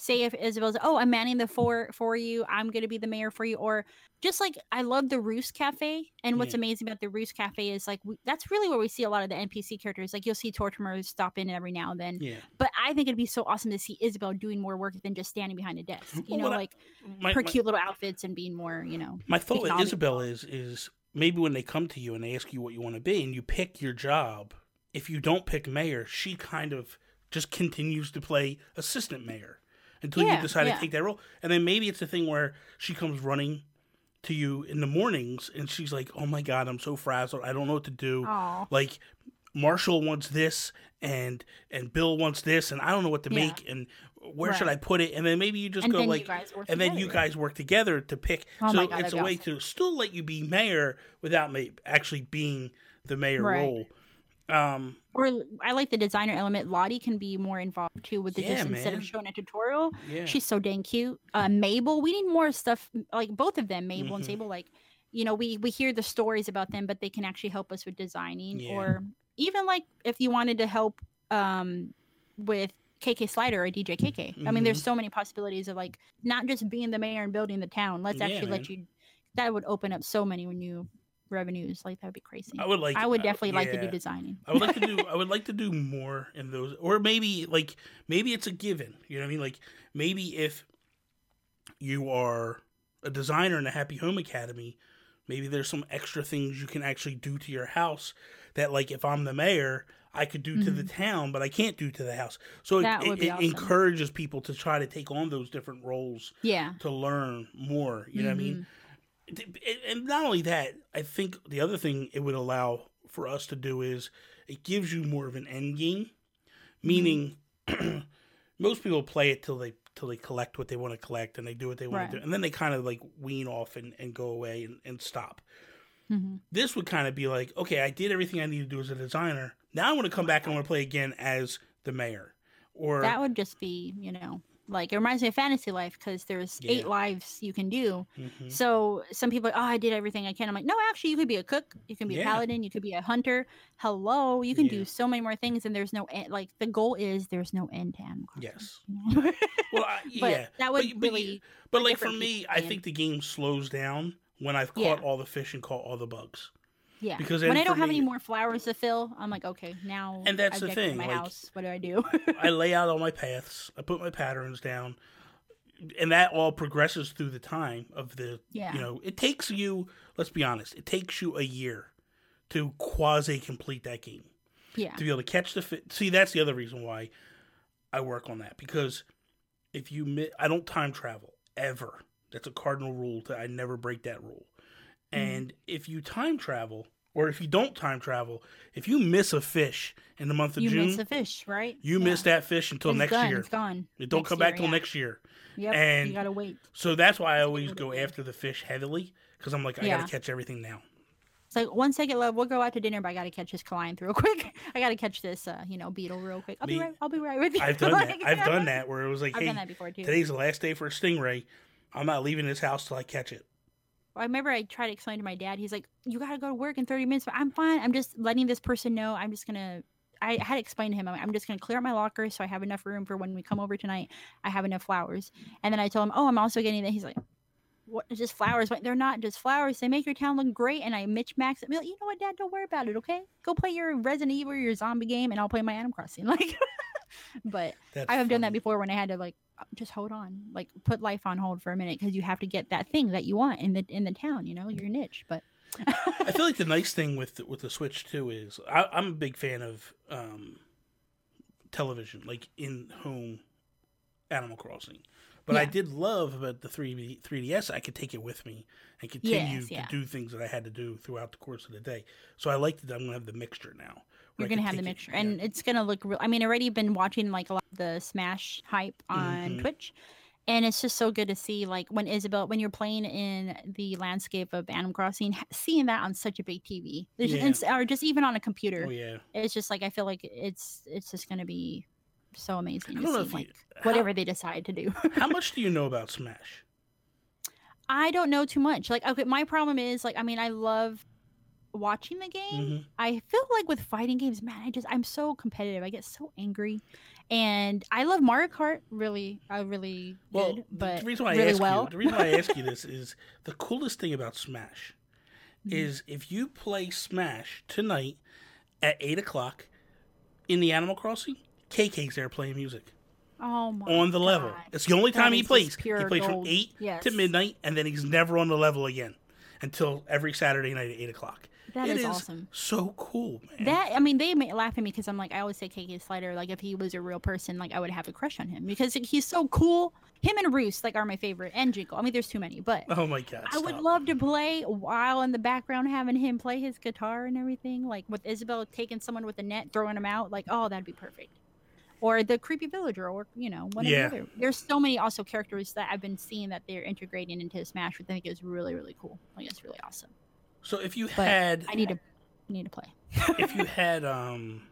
say if Isabelle's oh I'm manning the for for you I'm gonna be the mayor for you or just like I love the Roost Cafe and what's Yeah. amazing about the Roost Cafe is like we, that's really where we see a lot of the NPC characters like you'll see Tortimer stop in every now and then Yeah, but I think it'd be so awesome to see Isabelle doing more work than just standing behind a desk you Well, know what I- like my, her my, cute little outfits and being more you know my thought with. Isabelle is is maybe when they come to you and they ask you what you want to be and you pick your job, if you don't pick mayor, she kind of just continues to play assistant mayor until Yeah, you decide yeah. to take that role. And then maybe it's a thing where she comes running to you in the mornings and she's like, "Oh my god, I'm so frazzled. I don't know what to do." oh Like Marshall wants this and and Bill wants this and I don't know what to Yeah. make and where should I put it? And then maybe you just and go like you guys work and then you guys work together to pick. Oh so God, it's a way awesome. to still let you be mayor without actually being the mayor Right. role. Um, or I like the designer element. Lottie can be more involved too with the Yeah, just instead of showing a tutorial. yeah, She's so dang cute. Uh, Mabel, we need more stuff like both of them, Mabel Mhm. and Sable. Like, you know, we we hear the stories about them, but they can actually help us with designing, Yeah. or even like if you wanted to help um with KK Slider or DJ KK. I mean, there's so many possibilities of like not just being the mayor and building the town. Let's actually let you. That would open up so many new revenues. Like that would be crazy. I would like. I would definitely like to do designing. I would like to do. I would like to do more in those, or maybe like maybe it's a given. You know what I mean? Like maybe if you are a designer in a Happy Home Academy, maybe there's some extra things you can actually do to your house that, like, if I'm the mayor, I could do to the town, but I can't do to the house. So it, Mm-hmm. That it, it awesome. encourages people to try to take on those different roles Yeah. to learn more. You know what I mean? Mm-hmm. And- not only that, I think the other thing it would allow for us to do is it gives you more of an end game. Meaning, most people play it till they till they collect what they want to collect and they do what they want Right. to do, and then they kind of like wean off and, and go away and, and stop. hmm This would kind of be like, okay, I did everything I need to do as a designer. Now I want to come back and I want to play again as the mayor. Or That would just be, you know, like it reminds me of Fantasy Life because there's Yeah. eight lives you can do. Mhm. So some people, are, oh, I did everything I can. I'm like, no, actually, you could be a cook, you can be Yeah. a paladin, you could be a hunter. Hello, you can Yeah. do so many more things, and there's no end. Like the goal is there's no end to Animal Crossing, yes, you know? well, I, but yeah, that would but, but, really. but like for me, I think the game slows down when I've caught all the fish and caught all the bugs. Yeah. because when I don't have me- any more flowers to fill, I'm like, okay, now. And that's I've the thing, My like, house. What do I do? I lay out all my paths. I put my patterns down, and that all progresses through the time of the. Yeah. You know, it takes you. Let's be honest. It takes you a year to quasi complete that game yeah. to be able to catch the fit. See, that's the other reason why I work on that because if you mi- I don't time travel ever. That's a cardinal rule. That I never break that rule. Mm-hmm. And if you time travel, or if you don't time travel, if you miss a fish in the month of You June, miss a fish, right? you Yeah. miss that fish until It's next done, year. It's gone. It don't Next come year, back till yeah. next year. Yep. and- you gotta wait. So that's why I always go after the fish heavily because I'm like, I Yeah. gotta catch everything now. It's like one second, love. We'll go out to dinner, but I gotta catch this coelacanth real quick. I gotta catch this, uh, you know, beetle real quick. I'll Me- be right. I'll be right with you. I've done that. I've done that where it was like, I've hey, done that before too. today's the last day for a stingray. I'm not leaving this house till I catch it. I remember I tried to explain to my dad. He's like, "You gotta go to work in 30 minutes." But I'm fine. I'm just letting this person know. I'm just gonna. I had to explain to him. I'm, just gonna clear out my locker so I have enough room for when we come over tonight. I have enough flowers. And then I told him, "Oh, I'm also getting that." He's like, what just flowers they're not just flowers they make your town look great and i mitch max it. Like, you know what dad don't worry about it okay go play your resident evil or your zombie game and i'll play my animal crossing like but That's i have done that before when i had to like just hold on like put life on hold for a minute because you have to get that thing that you want in the in the town you know your niche but I feel like the nice thing with the, with the Switch too is I, I'm a big fan of um, television, like in home Animal Crossing. But I did love about the 3D, 3DS. I could take it with me and continue Yes, yeah. to do things that I had to do throughout the course of the day. So I like that I'm gonna have the mixture now. You're gonna have the take it- mixture yeah. and it's gonna look real i mean already been watching like a lot of the smash hype on Mhm. twitch and it's just so good to see like when isabelle when you're playing in the landscape of animal crossing seeing that on such a big tv There's Yeah. or just even on a computer oh yeah. it's just like i feel like it's it's just gonna be so amazing I to don't know see if you- like how- whatever they decide to do How much do you know about Smash? i don't know too much like okay my problem is like i mean i love watching the game Mhm. I feel like with fighting games, man, I just I'm so competitive. I get so angry, and I love Mario Kart really, uh, really Well, good, but the reason why I really ask well. you, the reason why I ask you this is the coolest thing about Smash Mhm. is if you play Smash tonight at eight o'clock in the Animal Crossing, KK's there playing music oh my on the level. It's the only That time he plays. He plays from eight Yes. to midnight, and then he's never on the level again until every Saturday night at eight o'clock. That It is is awesome. So cool, man. That I mean, they may laugh at me because I'm like, I always say KK Slider. Like, if he was a real person, like I would have a crush on him because he's so cool. Him and Roos like are my favorite, and Jingle. I mean, there's too many, but oh my god! I would love to play while in the background having him play his guitar and everything, like with Isabelle taking someone with a net, throwing him out. Like, oh, that'd be perfect. Or the creepy villager, or you know, one Yeah. of the. There's so many also characters that I've been seeing that they're integrating into Smash, which I think is really, really cool. Like, it's really awesome. So if you But had, I need to, need to play. if you had um,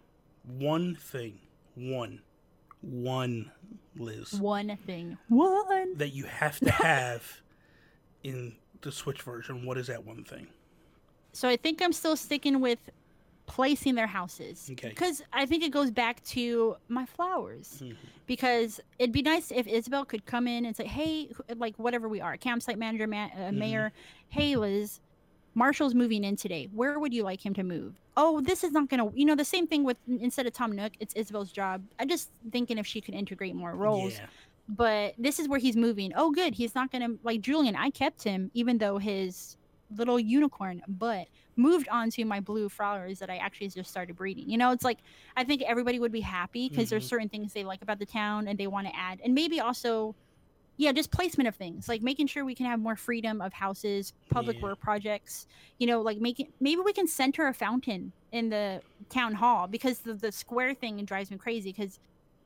one thing, one, one, Liz, One thing, one. that you have to have in the Switch version, what is that one thing? So I think I'm still sticking with placing their houses Okay. because I think it goes back to my flowers. Mhm. Because it'd be nice if Isabelle could come in and say, "Hey, like whatever we are, campsite manager, ma- uh, Mhm. mayor. Hey, Liz, Marshall's moving in today. Where would you like him to move? Oh, this is not gonna. You know, the same thing with instead of Tom Nook, it's Isabelle's job. I'm just thinking if she could integrate more roles Yeah. but this is where he's moving. Oh, good. He's not going to like Julian. I kept him even though his little unicorn but moved onto my blue flowers that I actually just started breeding. You know, it's like I think everybody would be happy because there's Mhm. certain things they like about the town and they want to add. And maybe also yeah, just placement of things, like making sure we can have more freedom of houses, public Yeah. work projects. You know, like making maybe we can center a fountain in the town hall because the, the square thing drives me crazy because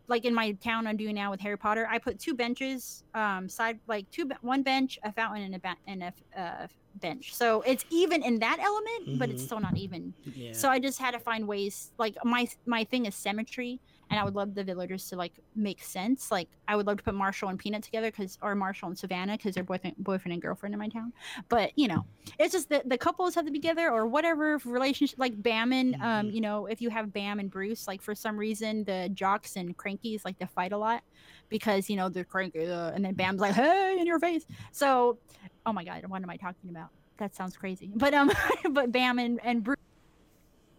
like in my town I'm doing now with Harry Potter, I put two benches, um, side like two, one bench, a fountain, and a ba- and a uh, bench. So it's even in that element, but it's Mhm. still not even. Yeah. So I just had to find ways. Like my my thing is symmetry, and I would love the villagers to like make sense. Like I would love to put Marshall and Peanut together, because or Marshall and Savannah, because they're boyfriend boyfriend and girlfriend in my town. But you know, it's just the the couples have to be together, or whatever relationship. Like Bam and um, Mhm. you know, if you have Bam and Bruce, like for some reason the jocks and crankies like to fight a lot because you know they're cranky, uh, and then Bam's like, "Hey, in your face." So, oh my god, what am I talking about? That sounds crazy. But um, but Bam and and Bruce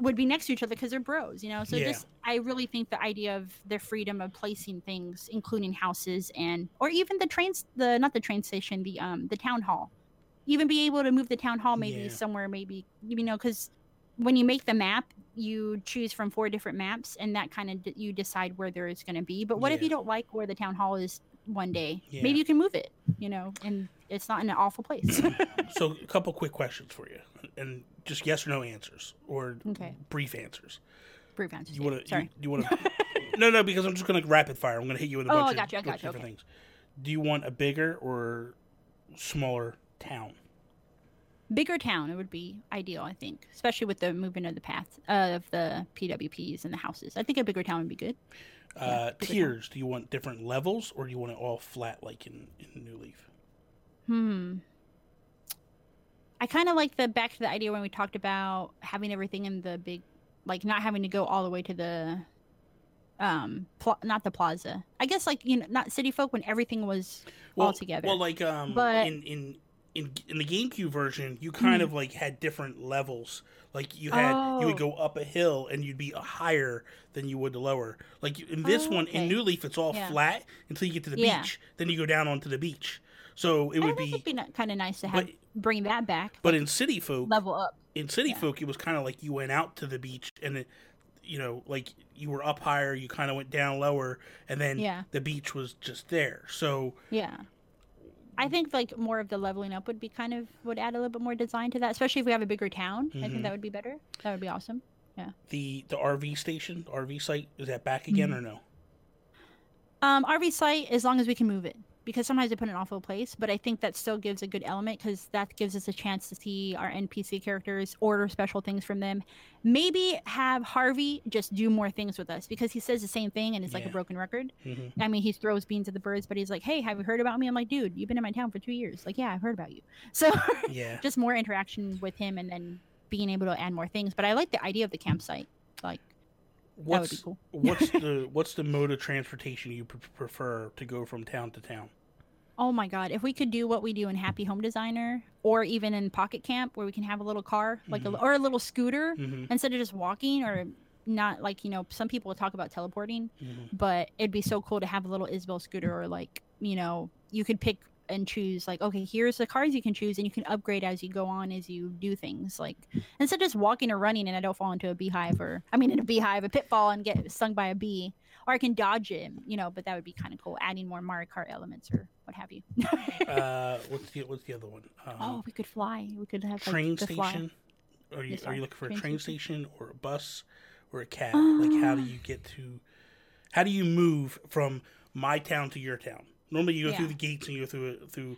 would be next to each other because they're bros, you know. So Yeah. just I really think the idea of their freedom of placing things, including houses and or even the trains, the not the train station, the um the town hall, even be able to move the town hall maybe Yeah. somewhere, maybe you know, because when you make the map, you choose from four different maps, and that kind of d- you decide where there is going to be. But what if you don't like where the town hall is one day? Yeah. Maybe you can move it, you know, and it's not in an awful place. so a couple quick questions for you, and just yes or no answers, or Okay. brief answers. Brief answers, You yeah. want to? Sorry. You, you want to? no, no, because I'm just going to rapid fire. I'm going to hit you with a Oh, bunch, gotcha, of, bunch gotcha, of different okay. things. Do you want a bigger or smaller town? bigger town it would be ideal i think especially with the movement of the path uh, of the pwps and the houses i think a bigger town would be good Uh, town. tiers. Do you want different levels, or do you want it all flat like in, in New Leaf? hmm i kind of like the back to the idea when we talked about having everything in the big like not having to go all the way to the um pla- not the plaza i guess like you know not city folk when everything was all together Well, like um, But- in in in in the GameCube version, you kind Mm. of like had different levels. Like you had you would Oh. go up a hill and you'd be higher than you would the lower. Like in this Oh, one in. New Leaf, it's all Yeah. flat until you get to the Yeah. beach. Then you go down onto the beach. So it I would be. it'd be kind of nice to have but- bring that back. But in City Folk, level up. in City yeah. Folk, it was kind of like you went out to the beach and it, you know, like you were up higher, you kind of went down lower, and then Yeah. the beach was just there. So Yeah. I think like more of the leveling up would be kind of would add a little bit more design to that, especially if we have a bigger town. I Mhm. think that would be better. That would be awesome. Yeah. The the RV station, RV site, is that back again Mm-hmm. or no? Um, RV site as long as we can move it because sometimes they put an awful place, but I think that still gives a good element because that gives us a chance to see our NPC characters, order special things from them. Maybe have Harvey just do more things with us because he says the same thing and it's like a broken record. hmm I mean, he throws beans at the birds, but he's like, "Hey, have you heard about me?" I'm like, "Dude, you've been in my town for two years." Like, "Yeah, I've heard about you." So Yeah. just more interaction with him and then being able to add more things. But I like the idea of the campsite. Like that would be What's cool. what's the what's the mode of transportation you pr- prefer to go from town to town? Oh my god, if we could do what we do in Happy Home Designer or even in Pocket Camp where we can have a little car, like Mhm. a or a little scooter hmm instead of just walking or not like, you know, some people talk about teleporting, hmm but it'd be so cool to have a little Isabelle scooter or like, you know, you could pick and choose like, okay, here's the cars you can choose and you can upgrade as you go on as you do things. Like instead of just walking or running and I don't fall into a beehive or I mean in a beehive, a pitfall and get stung by a bee. Or I can dodge it, you know, but that would be kind of cool, adding more Mario Kart elements or what have you. Uh, what's the what's the other one? Um, Oh, we could fly. We could have like, train fly. station. Are you Yes, are you looking for a Train train station. station or a bus or a cab? like how do Um. you get to? How do you move from my town to your town? Normally you go through the gates and you go through it through.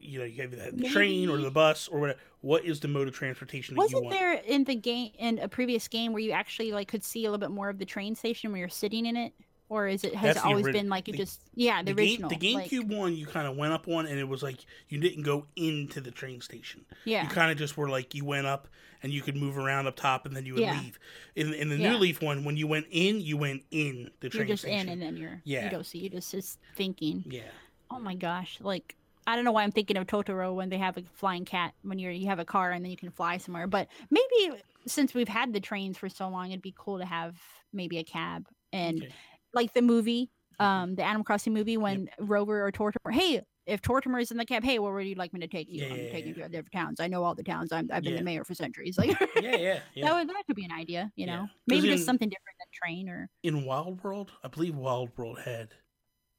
You know, you have the, the train or the bus or whatever. What is the mode of transportation that you Wasn't there in the game in a previous game where you actually like could see a little bit more of the train station when you're sitting in it, or is it has That's it always been like you the- just yeah the, the original game, the like- GameCube one, you kind of went up one, and it was like you didn't go into the train station. yeah You kind of just were like you went up and you could move around up top, and then you would Yeah. leave. In in the Yeah. New Leaf one, when you went in, you went in the train you're just station. in and then you're Yeah. you don't see you just just thinking yeah, oh my gosh like I don't know why I'm thinking of Totoro when they have a flying cat when you're you have a car and then you can fly somewhere but maybe since we've had the trains for so long it'd be cool to have maybe a cab and Okay. Like the movie, um, the Animal Crossing movie, when Rover or Tortimer, hey, if Tortimer is in the cab, hey, where would you like me to take you? Yeah, I'm yeah, taking yeah. you to different towns. I know all the towns. I'm, I've been Yeah. the mayor for centuries. Like yeah, yeah, yeah. that would that could be an idea, you know? Maybe in- just something different than train or in Wild World, I believe Wild World had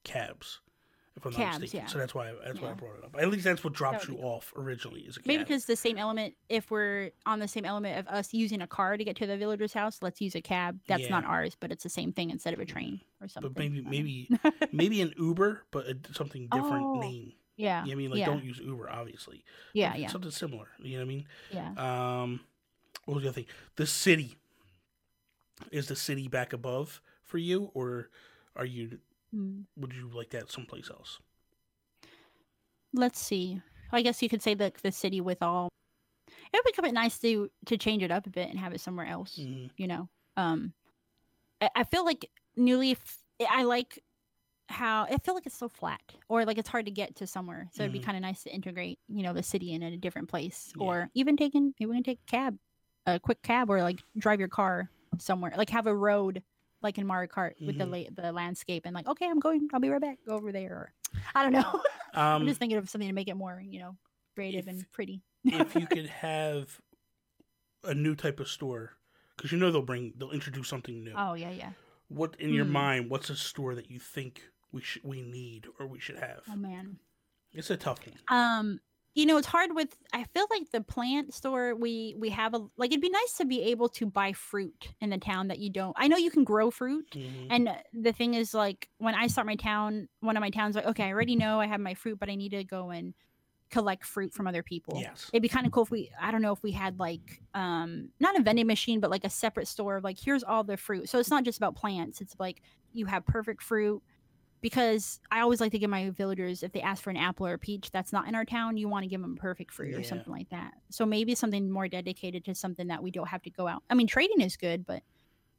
cabs, if I'm not Cabs, mistaken. yeah. So that's why that's why I brought it up. At least that's what drops you cool. off originally is a cab. maybe because the same element. If we're on the same element of us using a car to get to the villager's house, let's use a cab. That's Yeah. not ours, but it's the same thing instead of a train or something. but maybe I don't know. maybe maybe an Uber, but a, something different Oh, name. yeah, You know I mean, like yeah, don't use Uber, obviously. yeah, yeah, Something similar. You know what I mean? yeah. Um, what was the other thing? The city. Is the city back above for you, or are you? Hmm. Would you like that someplace else? let's see. I guess you could say that the city with all. It would become nice to to change it up a bit and have it somewhere else. Mhm. You know, um, I, I feel like New Leaf. I like how I feel like it's so flat, or like it's hard to get to somewhere. So it'd be Mhm. kind of nice to integrate, you know, the city in a different place, Yeah. or even taking maybe we can take a cab, a quick cab, or like drive your car somewhere. Like have a road, like in Mario Kart with the Mhm. la- the landscape, and like okay, I'm going. I'll be right back. Go over there. Or, I don't know. I'm Um, just thinking of something to make it more, you know, creative If- and pretty. if you could have a new type of store, because you know they'll bring they'll introduce something new. Oh yeah, yeah. What in your Hmm. mind? What's a store that you think we should we need or we should have? Oh man. It's a tough one. Um, you know, it's hard with. I feel like the plant store we we have a like. It'd be nice to be able to buy fruit in the town that you don't. I know you can grow fruit, Mhm. and the thing is, like, when I start my town, one of my towns, like, okay, I already know I have my fruit, but I need to go and collect fruit from other people. Yes. It'd be kind of cool if we, I don't know, if we had like, um, not a vending machine, but like a separate store of like, here's all the fruit. So it's not just about plants. It's like you have perfect fruit. Because I always like to give my villagers, if they ask for an apple or a peach that's not in our town, you want to give them perfect fruit Yeah. or something like that. So maybe something more dedicated to something that we don't have to go out. I mean, trading is good, but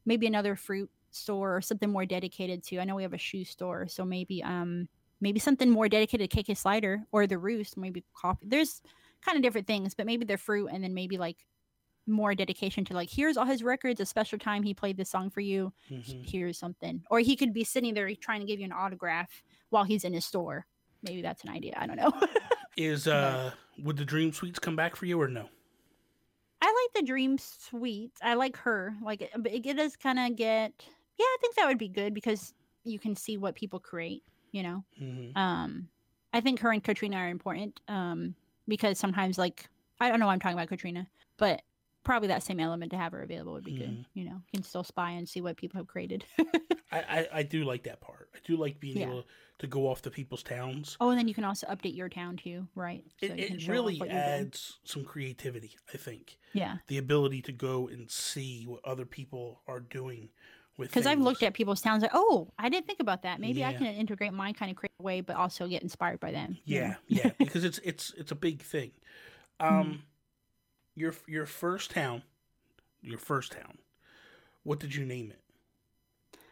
maybe another fruit store or something more dedicated to. I know we have a shoe store, so maybe um maybe something more dedicated to KK Slider or the Roost, maybe coffee. There's kind of different things, but maybe they're fruit, and then maybe like more dedication to like here's all his records a special time he played this song for you. Mhm. here's something. Or he could be sitting there trying to give you an autograph while he's in his store. Maybe that's an idea i don't know. Is uh would the Dream Suites come back for you or no? i like the dream suite i like her. Like it, it does kind of get yeah i think that would be good because you can see what people create you know? Hmm um i think her and katrina are important um because sometimes like i don't know why i'm talking about katrina but probably that same element to have her available would be good Mhm. you know you can still spy and see what people have created I, I I do like that part. I do like being Yeah. able to go off to people's towns. oh and then you can also update your town too right So It, it really adds some creativity. I think yeah the ability to go and see what other people are doing with. because i've looked at people's towns like oh i didn't think about that maybe i can integrate my kind of creative way but also get inspired by them? Yeah, yeah, because it's it's it's a big thing. Mm-hmm. Um, your your first town, your first town. What did you name it?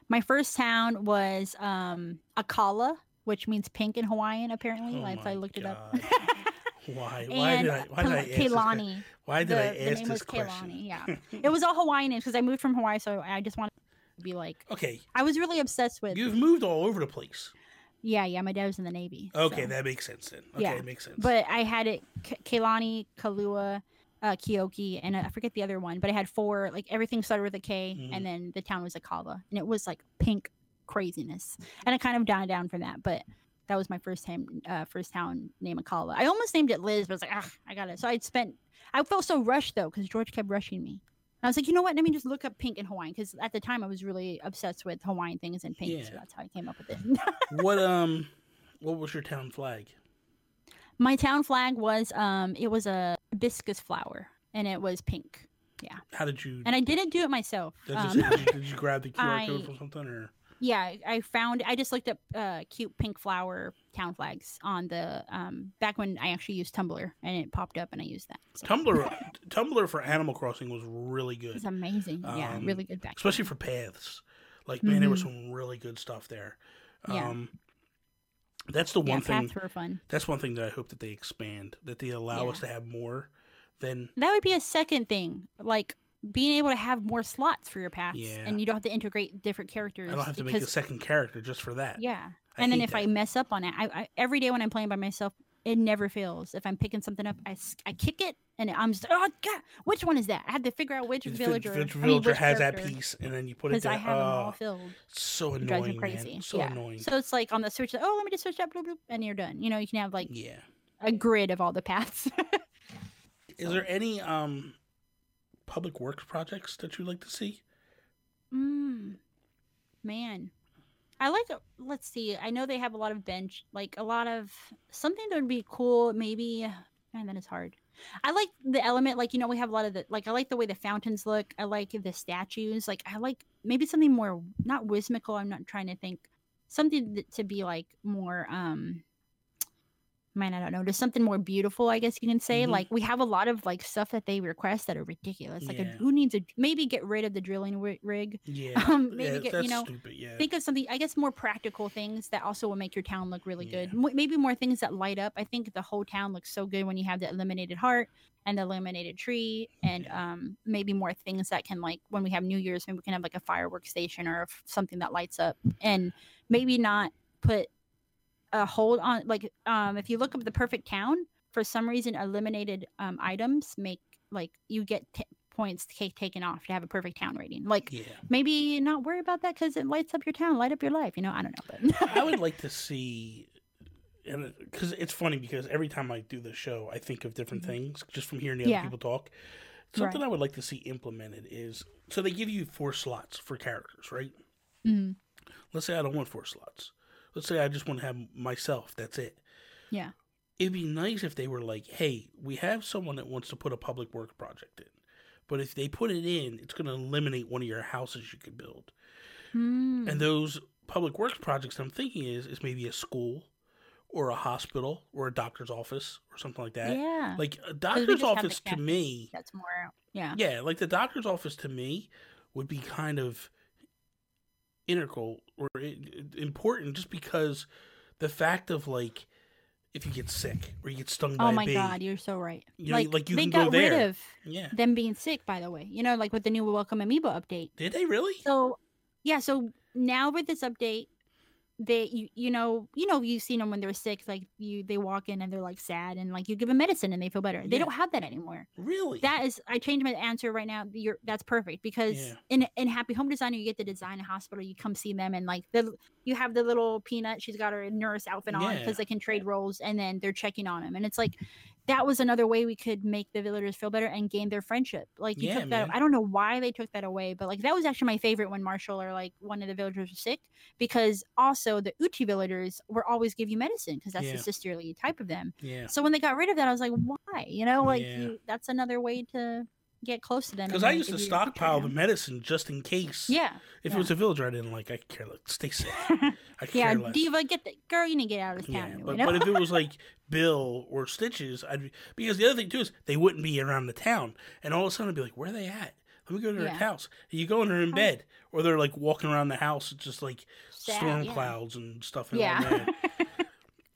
my first town was um akala which means pink in hawaiian apparently Oh like i looked it up Why? Why did I? Why did I ask this? Why did the, I the name this was question? Kailani. Yeah, it was all Hawaiian because I moved from Hawaii, so I just wanted to be like. Okay, I was really obsessed with. you've moved all over the place. Yeah, yeah. My dad was in the Navy. Okay, so- that makes sense then. Okay, Yeah, it makes sense. But I had it K- Kailani, Kalua, uh, Kioki, and I forget the other one. But I had four. Like everything started with a K, Mhm. and then the town was Akala, and it was like pink craziness. And I kind of died down from that, but. That was my first time, uh, first town name Akala. I almost named it Liz, but I was like, ah, I got it. So I'd spent, I felt so rushed though, because George kept rushing me. I was like, you know what? Let me just look up pink in Hawaiian, because at the time I was really obsessed with Hawaiian things and pink. So Yeah. that's how I came up with it. what um, what was your town flag? My town flag was um it was a hibiscus flower and it was pink. Yeah. How did you? And I didn't do it myself. Did, Um, you, did, you, did you grab the QR code I- from something or? yeah, I found I just looked up uh cute pink flower town flags on the um back when I actually used Tumblr and it popped up and I used that. So Tumblr, Tumblr for Animal Crossing was really good. it's amazing. yeah, Um, really good back. especially for paths. Like man, there was Mhm. some really good stuff there. Yeah. That's the yeah, one thing. were fun. That's one thing that I hope that they expand. That they allow Yeah. us to have more than That would be a second thing. Like being able to have more slots for your paths Yeah. and you don't have to integrate different characters. I don't have to make a second character just for that. Yeah. I and then if I mess up on it, I, I every day when I'm playing by myself, it never fails. If I'm picking something up, I, I kick it and I'm just oh god, which one is that? I had to figure out which Which villager, which I mean, villager has that piece, and then you put it because. I have them all Oh, filled. so It drives me annoying, crazy. man. So yeah. annoying. So it's like on the switch. Oh, let me just switch up, bloop, bloop, and you're done. You know, you can have like yeah. a grid of all the paths. Is there any um public works projects that you'd like to see? Mm, man, I like. Let's see. I know they have a lot of bench, like a lot of something that would be cool. Maybe, and then it's hard. I like the element, like you know, we have a lot of the like. I like the way the fountains look. I like the statues. Like I like maybe something more not whimsical. I'm not trying to think something to be like more. um Man, I don't know. Just something more beautiful, I guess you can say. Mhm. Like we have a lot of like stuff that they request that are ridiculous. Like a, who needs a maybe get rid of the drilling ri- rig Yeah. Um, maybe yeah, get- you know, stupid. Yeah. think of something i guess more practical things that also will make your town look really Yeah. good Mo- maybe more things that light up i think the whole town looks so good when you have the illuminated heart and the illuminated tree and Yeah. um maybe more things that can like when we have new year's maybe we can have like a fireworks station or something that lights up and maybe not put a hold on like um if you look up the perfect town for some reason eliminated um items make like you get t- points ta- taken off to have a perfect town rating like yeah. maybe not worry about that because it lights up your town, light up your life. You know, I don't know, but I would like to see, and because it's funny because every time I do the show, I think of different Mhm. things just from hearing the Yeah. other people talk. Something I would like to see implemented is so they give you four slots for characters, right? Mhm. Let's say I don't want four slots. Let's say I just want to have myself. That's it. Yeah. It'd be nice if they were like, "Hey, we have someone that wants to put a public work project in, but if they put it in, it's going to eliminate one of your houses you could build." Mm. And those public works projects I'm thinking is is maybe a school or a hospital or a doctor's office or something like that. yeah, Like a doctor's just have the office to me, that's more. Yeah, yeah, like the doctor's office to me would be kind of integral or important just because the fact of like if you get sick or you get stung oh by Oh a my bee. god, you're so right. You know, like, you they can go got there. rid of Yeah. them being sick, by the way. You know, like with the new Welcome Amiibo update. Did they really? So yeah, so now with this update, they you you know you know you've seen them when they're sick, like you they walk in and they're like sad and like you give them medicine and they feel better. They don't have that anymore. Really? That is, I changed my answer right now. You're that's perfect because Yeah. in in Happy Home Designer you get the design a hospital. You come see them and like the you have the little peanut. She's got her nurse outfit on Yeah. because they can trade roles and then they're checking on him and it's like that was another way we could make the villagers feel better and gain their friendship. Like you Yeah, took that. man. I don't know why they took that away, but like that was actually my favorite when Marshall or like one of the villagers was sick because also the Uchi villagers were always give you medicine because that's Yeah. the sisterly type of them. yeah. So when they got rid of that, I was like, why? You know, like Yeah. you, that's another way to get close to them. Because I used to stockpile the medicine just in case. Yeah, If yeah. it was a villager I didn't like, I care less. Stay safe. I could yeah. less. Diva, get the girl. You need to get out of this Yeah, town. anyway, but, you know? but if it was like Bill or Stitches, I'd be, because the other thing too is they wouldn't be around the town, and all of a sudden I'd be like, "Where are they at? Let me go to their Yeah. house." And you go and they're in bed, or they're like walking around the house, it's just like Sad, storm yeah. clouds and stuff. And Yeah.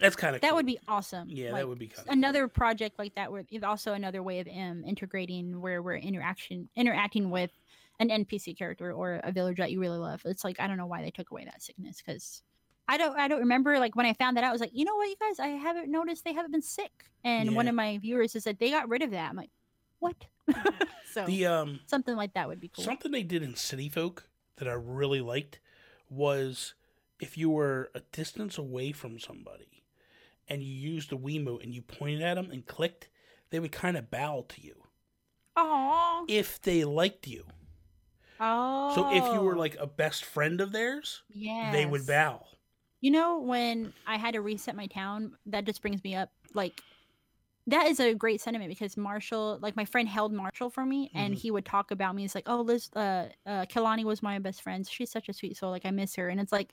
that's kind of that would be awesome. yeah, Like, that would be kind another project like that. Where it's also another way of um, integrating where we're interaction interacting with an NPC character or a villager that you really love. It's like I don't know why they took away that sickness because. I don't. I don't remember. Like when I found that out, I was like, you know what, you guys, I haven't noticed they haven't been sick. And one of my viewers has said they got rid of that. I'm like, what? so the um something like that would be cool. something they did in City Folk that I really liked was if you were a distance away from somebody and you used the Wiimote and you pointed at them and clicked, they would kind of bow to you Oh, if they liked you. oh. So if you were like a best friend of theirs, yeah, they would bow. You know, when I had to reset my town, that just brings me up. Like, that is a great sentiment because Marshall, like my friend held Marshall for me, and Mhm. he would talk about me. It's like, oh, Liz, uh, uh, Kailani was my best friend. She's such a sweet soul. Like, I miss her. And it's like,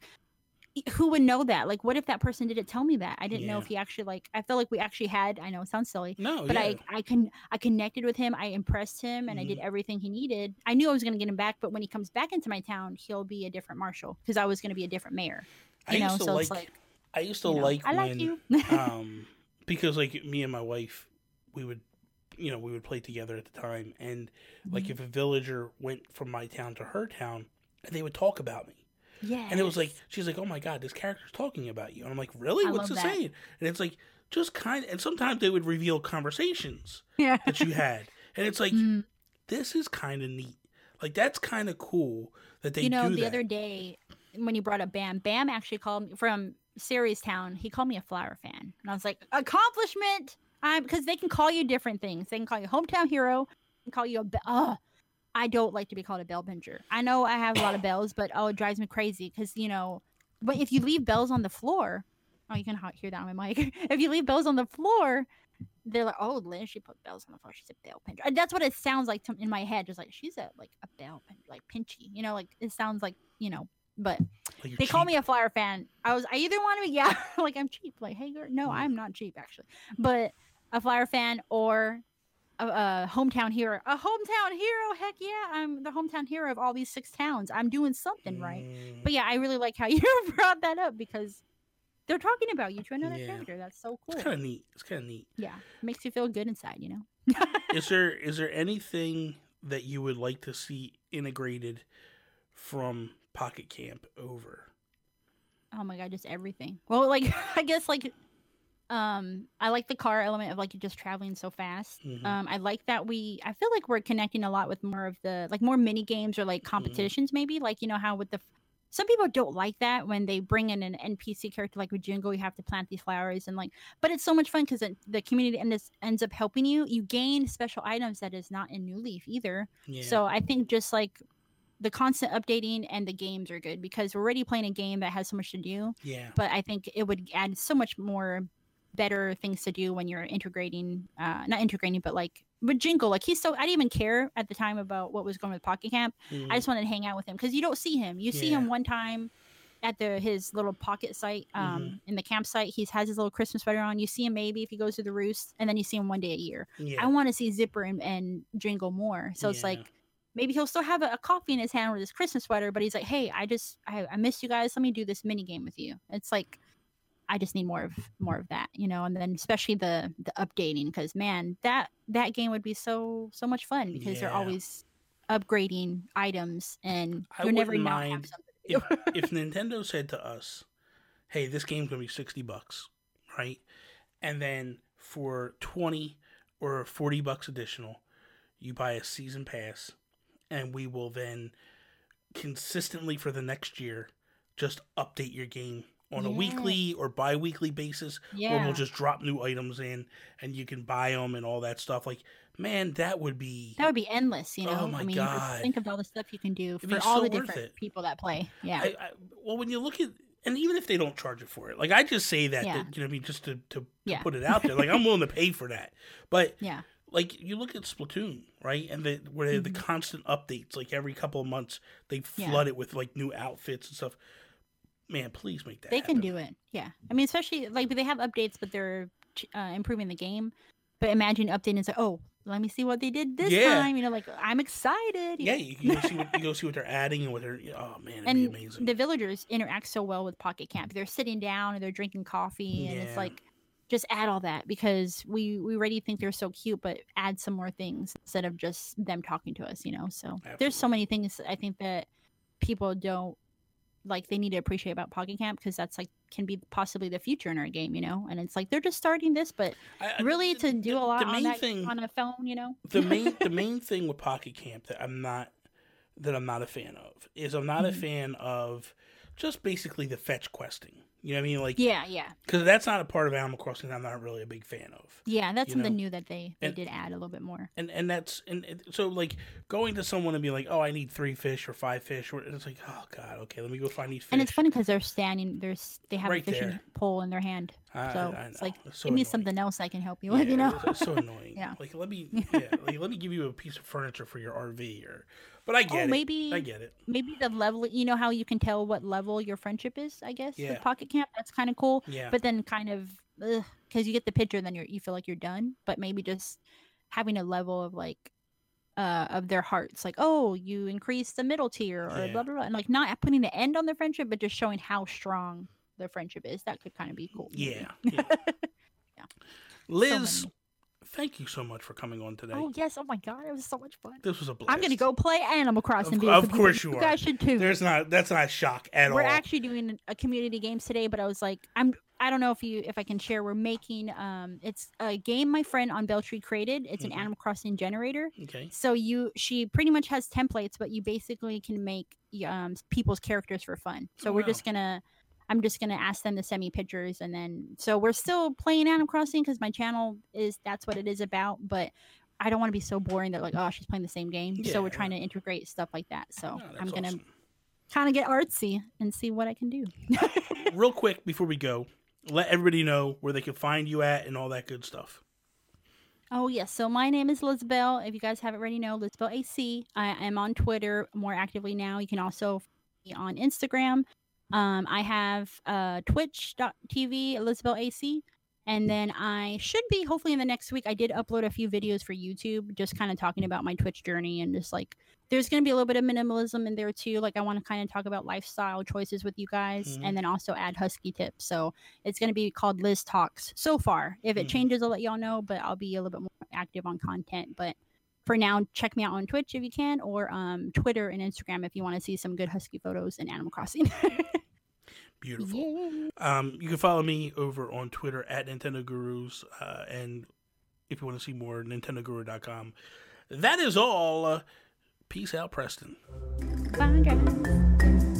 who would know that? Like, what if that person didn't tell me that? I didn't know if he actually like. I feel like we actually had. I know it sounds silly, No, but yeah. I I can I connected with him. I impressed him, and I Mm-hmm. did everything he needed. I knew I was going to get him back, but when he comes back into my town, he'll be a different Marshall because I was going to be a different mayor. I You know, so like, it's like I used to you know, like I like when you. um because like me and my wife we would you know we would play together at the time and like Mm-hmm. if a villager went from my town to her town they would talk about me yeah, and it was like she's like oh my god this character's talking about you and i'm like really I what's it that. saying and it's like just kind and sometimes they would reveal conversations yeah. that you had and it's like Mm, this is kind of neat like that's kind of cool that they you know, the that other day when you brought up Bam, Bam actually called me from Ceres Town. He called me a flower fan, and I was like, accomplishment. I'm because they can call you different things. They can call you hometown hero. They can call you a. Uh, I don't like to be called a bell pincher. I know I have a lot of bells, but oh, it drives me crazy because you know, but if you leave bells on the floor, oh, you can hear that on my mic. if you leave bells on the floor, they're like, oh, Liz, she put bells on the floor. She's a bell pincher. And that's what it sounds like to, in my head. Just like she's a like a bell pin, like pinchy. You know, like it sounds like you know. But like they call me a flower fan. I was I either want to be yeah, like I'm cheap. Like hey girl, no, Mm. I'm not cheap actually. But a flower fan or a, a hometown hero. A hometown hero. Heck yeah, I'm the hometown hero of all these six towns. I'm doing something right. Mm, But yeah, I really like how you brought that up because they're talking about you to another Yeah. character. That's so cool. it's kind of neat it's kind of neat Yeah, makes you feel good inside. You know. is there is there anything that you would like to see integrated from Pocket Camp over? Oh my god, just everything. Well, like I guess like um I like the car element of like you're just traveling so fast. Mhm. Um I like that we I feel like we're connecting a lot with more of the like more mini games or like Mm-hmm. competitions maybe like you know how with the some people don't like that when they bring in an NPC character like with Jingle, you have to plant these flowers and like, but it's so much fun because the community ends, ends up helping you. You gain special items that is not in New Leaf either. Yeah. So I think just like the constant updating and the games are good because we're already playing a game that has so much to do. yeah. But I think it would add so much more better things to do when you're integrating, uh, not integrating, but like with Jingle. Like he's so I didn't even care at the time about what was going with Pocket Camp. Mhm. I just wanted to hang out with him because you don't see him. You see him one time at the his little pocket site um Mm-hmm. in the campsite he has his little christmas sweater on you see him maybe if he goes to the roost and then you see him one day a year yeah. i want to see zipper and, and jingle more so it's like maybe he'll still have a, a coffee in his hand with his christmas sweater but he's like hey i just I, I missed you guys let me do this mini game with you it's like I just need more of more of that, you know, and then especially the the updating because man, that that game would be so so much fun because they're always upgrading items and I you're never wouldn't not have mind something to do. if, if Nintendo said to us, "Hey, this game's gonna be sixty bucks, right?" and then for twenty or forty bucks additional, you buy a season pass, and we will then consistently for the next year just update your game on a weekly or bi-weekly basis or yeah, we'll just drop new items in and you can buy them and all that stuff like man that would be that would be endless, you know. Oh my I mean, God. think of all the stuff you can do It'd for all so the different it. people that play. Yeah, I, I, well, when you look at, and even if they don't charge it for it, like I just say that, Yeah. to, you know, what I mean, just to, to, to Yeah. put it out there, like I'm willing to pay for that. But yeah, like you look at Splatoon, right, and the where they have the constant updates, like every couple of months they Mm-hmm. Yeah. flood it with like new outfits and stuff. Man, please make that. they can do it. Yeah, I mean, especially like they have updates, but they're uh, improving the game. But imagine updating and say, "Oh, let me see what they did this Yeah. time." You know, like I'm excited. you Yeah, you, you go see what you go see what they're adding and what they're. Oh man, it'd and be amazing. the villagers interact so well with Pocket Camp. They're sitting down and they're drinking coffee, and Yeah. it's like just add all that because we we already think they're so cute, but add some more things instead of just them talking to us. You know, so there's so many things I think that people don't like. They need to appreciate about Pocket Camp because that's like can be possibly the future in our game. You know, and it's like they're just starting this, but I- really the- to do the- a lot the on that thing, on a phone. You know, the main the main thing with Pocket Camp that I'm not that I'm not a fan of is I'm not Mhm. a fan of just basically the fetch questing. You know what I mean? Like yeah, yeah, because that's not a part of Animal Crossing. I'm not really a big fan of. yeah. That's something know, new that they they and- did add a little bit more. And and that's and so like going to someone and be like, oh, I need three fish or five fish, or it's like, oh god, okay, let me go find these fish. And it's funny because they're standing. There's they have Right a fishing there. pole in their hand. I, So I- I it's like, It's so Give me something else I can help you Yeah, with. You know. so annoying. Yeah. Like let me, yeah, like let me give you a piece of furniture for your RV, or, but I get oh, it. maybe I get it. maybe the level. You know how you can tell what level your friendship is. I guess Yeah. with Pocket Camp. That's kind of cool. Yeah. But then kind of because you get the picture, then you're you feel like you're done. But maybe just having a level of like. Uh, of their hearts, like oh, you increase the middle tier, or Yeah. blah blah blah, and like not putting the end on the friendship, but just showing how strong the friendship is. That could kind of be cool. maybe. Yeah. yeah. Liz, many. Thank you so much for coming on today. Oh yes! Oh my god, it was so much fun. This was a blast. I'm gonna go play Animal Crossing. Of- of course you are. guys should too. There's not. That's not a shock at all. We're actually doing a community games today, but I was like, I'm. I don't know if you if I can share. We're making um, it's a game my friend on Beltree created. It's Mhm. an Animal Crossing generator. okay. So you she pretty much has templates, but you basically can make um people's characters for fun. So Oh, we're wow. just gonna. I'm just gonna ask them to send me pictures, and then so we're still playing Animal Crossing because my channel is that's what it is about. But I don't want to be so boring that like oh she's playing the same game. So we're trying to integrate stuff like that. So No, I'm gonna awesome. kind of get artsy and see what I can do. Real quick before we go, let everybody know where they can find you at and all that good stuff. Oh yes, so my name is Lizabelle. If you guys haven't already know, Lizabelle AC. I am on Twitter more actively now. You can also find me on Instagram. Um, I have uh, Twitch.tv Lizabelle AC, and then I should be hopefully in the next week. I did upload a few videos for YouTube, just kind of talking about my Twitch journey and just like there's going to be a little bit of minimalism in there too. Like I want to kind of talk about lifestyle choices with you guys, Mhm. and then also add husky tips. So it's going to be called Liz Talks so far. If it Mhm. changes, I'll let y'all know, but I'll be a little bit more active on content. But for now, check me out on Twitch if you can, or um, Twitter and Instagram if you want to see some good husky photos in Animal Crossing. Beautiful. yeah. Um, you can follow me over on Twitter at Nintendo Gurus, uh, and if you want to see more, NintendoGuru.com. That is all. Uh, peace out, Preston. Bye, guys.